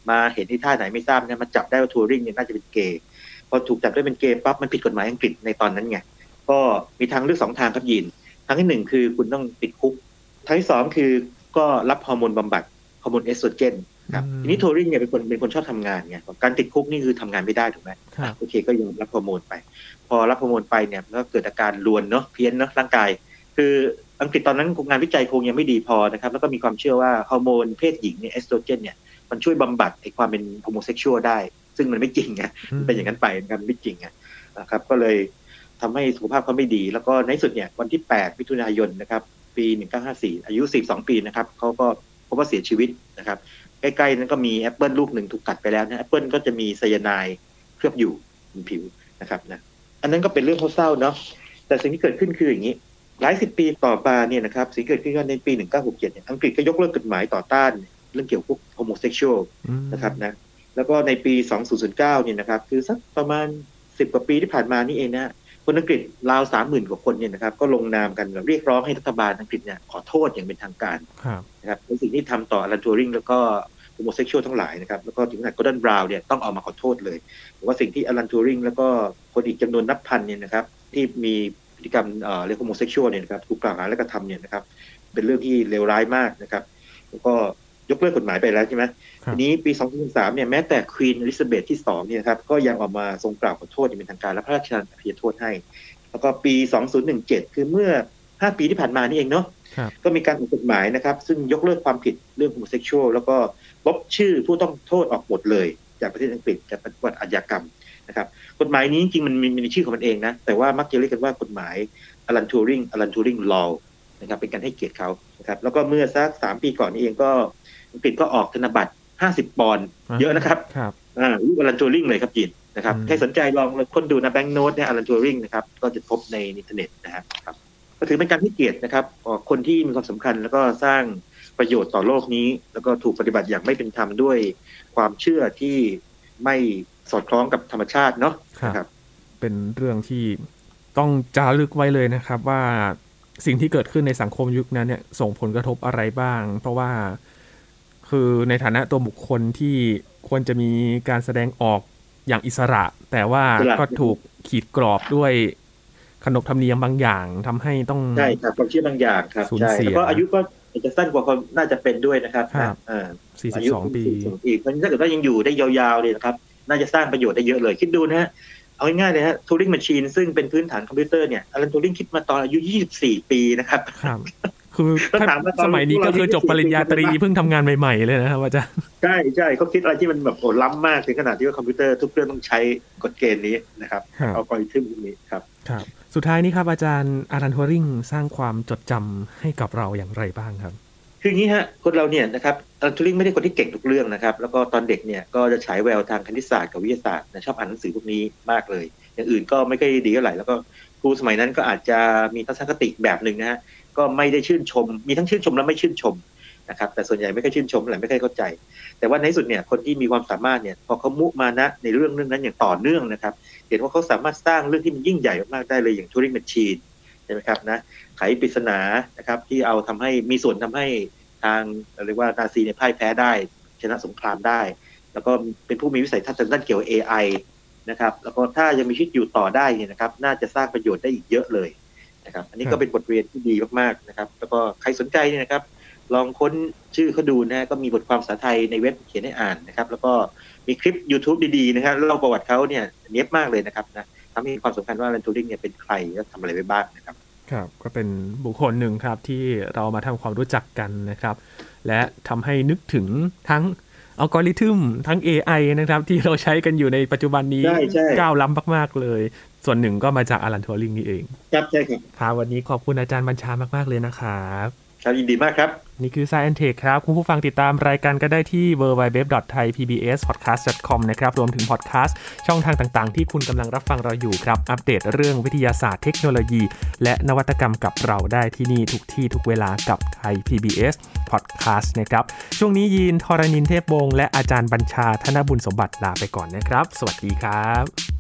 Speaker 2: มาเห็นที่ท่าไหนไม่ทราบเนี่ยมาจับได้ว่าทัวริงเนี่ยน่าจะเป็นเกย์พอถูกจับได้เป็นเกย์ปั๊บมันผิดกฎหมายอังกฤษในตอนนั้นไง ก็มีทางเลือกสองทางครับยิน ทางที่หนึ่งคือคุณต้องติดคุก ทางที่สองคือก็รับฮอร์โมนบำบัดฮอร์โมนเอสโตรเจนครับทีนี้ทัวริงเนี่ยเป็นคนเป็นคนชอบทำงานไงการติดคุกนี่คือทำงานไม่ได้ถูกไหมโอเคก็ยอมรับฮอร์โมนไป พอรับฮอร์โมนไปเนี่ยก็เกิดอาการรวนเนาะเพี้ยนเนาะร่างกาย คืออังกฤษตอนนั้นงานวิจัยคงยังไม่ดีพอนะครับแล้วก็มีความเชื่อว่าฮอร์โมนเพศหญิงเนี่ยเอสโตรเจนเนี่ยมันช่วยบำบัดไอ้ความเป็น homosexual ได้ ซึ่งมันไม่จริงไงเป็นอย่างนั้นไปมันไม่จริงไงนะครับก็เลย ทำให้สุขภาพเขาไม่ดี แล้วก็ในสุดเนี่ยวันที่ 8 มิถุนายนนะครับ ปี 1954 อายุ 42 ปีนะครับเขาก็พบว่าเสียชีวิตนะครับ ใกล้ๆนั้นก็มีแอปเปิลลูกหนึ่งถูกกัดไปแล้วนะแอปเปิลก็จะมีไซยาไนด์เคลือบอยู่บนผิวนะครับนะอันนั้นก็เป็นเรื่องเศร้าเนาะแต่สิ่งที่เกิดขึ้นคืออย่างนี้ หลายสิบปีต่อมาเนี่ยนะครับสิ่งเกิดขึ้นก็ในปี 1967เนี่ยอังกฤษก็ยกเลิกกฎหมายต่อต้านเรื่องเกี่ยวกับ homosexual นะครับนะแล้วก็ในปี 2009เนี่ยนะครับ คือสักประมาณ 10 กว่าปีที่ผ่านมานี่เองนะ คนอังกฤษราวสามหมื่นกว่าคนเนี่ยนะครับก็ลงนามกันเรียกร้องให้รัฐบาลอังกฤษเนี่ยขอโทษอย่างเป็นทางการนะครับในสิ่งที่ทำต่ออลันทัวริงแล้วก็homosexual ทั้งหลายนะครับแล้วก็ถึงขนาดกอร์ดอนบราวน์เนี่ยต้องออกมาขอโทษเลยว่าสิ่งที่อลันทัวริงแล้วก็คนอีกจำนวนนับพันเนี่ยนะครับที่มีพฤติกรรมเอ่อเรียก homosexual เนี่ยนะครับถูกกล่าวหาและกระทำเนี่ยนะครับเป็นเรื่องที่เลวร้ายมากนะครับ แล้วก็ ยกเลิกกฎหมายไปแล้วใช่ไหม
Speaker 1: ครับ
Speaker 2: ทีนี้ปี 2003เนี่ยแม้แต่ควีนอลิซาเบธที่2เนี่ยครับก็ยังออกมาทรงกล่าวขอโทษอย่างเป็นทางการและพระราชทานอภัยโทษให้ แล้วก็ปี 2017 คือเมื่อ 5 ปีที่ผ่านมานี่เองเนาะ
Speaker 1: ครับ
Speaker 2: ก็มีการออกกฎหมายนะครับ ซึ่งยกเลิกความผิดเรื่อง homosexual แล้วก็ลบชื่อผู้ต้องโทษออกหมดเลย จากประเทศอังกฤษจากประวัติอาชญากรรมนะครับกฎหมายนี้จริงๆมันมีมีชื่อของมันเองนะแต่ว่ามักจะเรียกกันว่ากฎหมายอลันทูริงอลันทูริง law นะครับเป็นการให้เกียรติเขานะครับแล้วก็เมื่อสักสามปีก่อนนี้เองก็ อังกฤษก็ออกธนบัตร50ปอนด์เยอะนะครับ
Speaker 1: ครับ
Speaker 2: อ่ารูปอลันทูริงเลยครับยินนะครับ
Speaker 1: อืม
Speaker 2: ใครสนใจลองค้นดูนะ banknote เนี่ยอลันทูริงนะครับก็จะพบในอินเทอร์เน็ตนะครับครับก็ถือเป็นการให้เกียรตินะครับต่อคนที่มีความสำคัญแล้วก็สร้างประโยชน์ต่อโลกนี้ แล้วก็ถูกปฏิบัติอย่างไม่เป็นธรรมด้วยความเชื่อที่ไม่สอดคล้องกับธรรมชาติเนาะ
Speaker 1: ครับ
Speaker 2: นะครับ
Speaker 1: เป็นเรื่องที่ต้องจารึกไว้เลยนะครับว่าสิ่งที่เกิดขึ้นในสังคมยุคนั้นเนี่ยส่งผลกระทบอะไรบ้าง เพราะว่า คือในฐานะตัวบุคคลที่ควรจะมีการแสดงออกอย่างอิสระ แต่ว่า
Speaker 2: อิสระ
Speaker 1: ก็ถูกขีดกรอบด้วยขนบธรรมเนียมบางอย่างทำให้ต้อง
Speaker 2: ใช่ครับความเชื่อบางอย่างครับ
Speaker 1: สูญ
Speaker 2: ใช่
Speaker 1: เสีย
Speaker 2: แล้วก็อายุก็จะสั้นกว่าคนน่าจะเป็นด้วยนะครับ
Speaker 1: ครับ
Speaker 2: อ่า
Speaker 1: 42ปี
Speaker 2: 42ปีเพราะฉะนั้นถ้าเกิดว่ายังอยู่ได้ยาวๆเลยนะครับ น่าจะสร้างประโยชน์ได้เยอะเลย คิดดูนะฮะเอาง่ายๆเลยฮะ Turing machine ซึ่งเป็นพื้นฐานคอมพิวเตอร์เนี่ยอลันทูริงคิดมาตอนอายุ 24 ปีนะครับ
Speaker 1: ครับคือ
Speaker 2: ถ้าถามว่าตอน
Speaker 1: สมัยนี้ก็คือจบปริญญาตรี
Speaker 2: พวกเรา
Speaker 1: เพิ่งทำงานใหม่ ๆ เลยนะครับอาจารย์
Speaker 2: ใช่ใช่เขาคิดอะไรที่มันแบบโอ้ล้ำมากถึงขนาดที่ว่าคอมพิวเตอร์ทุกเครื่องต้องใช้กฎเกณฑ์นี้นะครับ
Speaker 1: ครับ
Speaker 2: เอากริทึมพวกนี้ครับ
Speaker 1: ครับ สุดท้ายนี้ครับอาจารย์อารันทัวริงสร้างความจดจำให้กับเราอย่างไรบ้างครับ
Speaker 2: คืออย่างนี้ฮะคนเราเนี่ยนะครับอลันทูริงไม่ได้คนที่เก่งทุกเรื่องนะครับ แล้วก็ตอนเด็กเนี่ยก็จะฉายแววทางคณิตศาสตร์กับวิทยาศาสตร์นะชอบอ่านหนังสือพวกนี้มากเลย อย่างอื่นก็ไม่ค่อยดีเท่าไหร่แล้วก็ครูสมัยนั้นก็อาจจะมีทัศนคติแบบหนึ่งนะฮะ ก็ไม่ได้ชื่นชม มีทั้งชื่นชมและไม่ชื่นชมนะครับแต่ส่วนใหญ่ไม่ค่อยชื่นชมเท่าไหร่ไม่ค่อยเข้าใจ แต่ว่าในที่สุดเนี่ยคนที่มีความสามารถเนี่ยพอเขามุมานะในเรื่องเรื่องนั้นอย่างต่อเนื่องนะครับ เห็นว่าเขาสามารถสร้างเรื่องที่มันยิ่งใหญ่มากได้เลยอย่างทูริงแมชชีนใช่ไหมครับนะไขปริศนานะครับที่เอาทำให้มีส่วนทำให้ทางเรียกว่านาซีเนี่ยพ่ายแพ้ได้ ชนะสงครามได้ แล้วก็เป็นผู้มีวิสัยทัศน์ทางด้านเกี่ยวกับ AI นะครับแล้วก็ถ้ายังมีชีวิตอยู่ต่อได้เนี่ยนะครับน่าจะสร้างประโยชน์ได้อีกเยอะเลย นะครับ อันนี้
Speaker 1: ครั
Speaker 2: ก็
Speaker 1: บ
Speaker 2: เป็นบทเรียนที่ดีมากๆนะครับ แล้วก็ใครสนใจเนี่ยนะครับ ลองค้นชื่อเขาดูนะฮะก็มีบทความภาษาไทยในเว็บเขียนให้อ่านนะครับ แล้วก็มีคลิป YouTube ดีๆนะครับเล่าประวัติเขาเนี่ยเนียบมากเลยนะครับนะทำให้เห็นความสำคัญว่าแลนทูริงเนี่ยเป็นใครและทำอะไรไปบ้างนะครับ
Speaker 1: ครับก็เป็นบุคคลหนึ่งครับที่เรามาทำความรู้จักกันนะครับ และทำให้นึกถึงทั้งอัลกอริทึมทั้ง AI นะครับ ที่เราใช้กันอยู่ในปัจจุบันนี้
Speaker 2: ใช่ใช่
Speaker 1: ก้าวล้ำมาก ๆ เลย ส่วนหนึ่งก็มาจากอารันทัวริงนี่เอง
Speaker 2: ครับใช่ครับ
Speaker 1: ครับวันนี้ขอบคุณอาจารย์บัญชามาก ๆ เลยนะครับ
Speaker 2: ครับยินดีมากครับ
Speaker 1: นี่คือ Science Tech ครับ คุณผู้ฟังติดตามรายการก็ได้ที่ www.thaipbspodcast.com นะครับรวมถึงพอดแคสต์ช่องทางต่างๆ ที่คุณกำลังรับฟังเราอยู่ครับ อัปเดตเรื่องวิทยาศาสตร์เทคโนโลยี และนวัตกรรมกับเราได้ที่นี่ทุกที่ทุกเวลากับไทย PBS Podcast นะครับ ช่วงนี้ยีนทรณินเทพวงศ์และอาจารย์บัญชาธนบุญสมบัติลาไปก่อนนะครับ สวัสดีครับ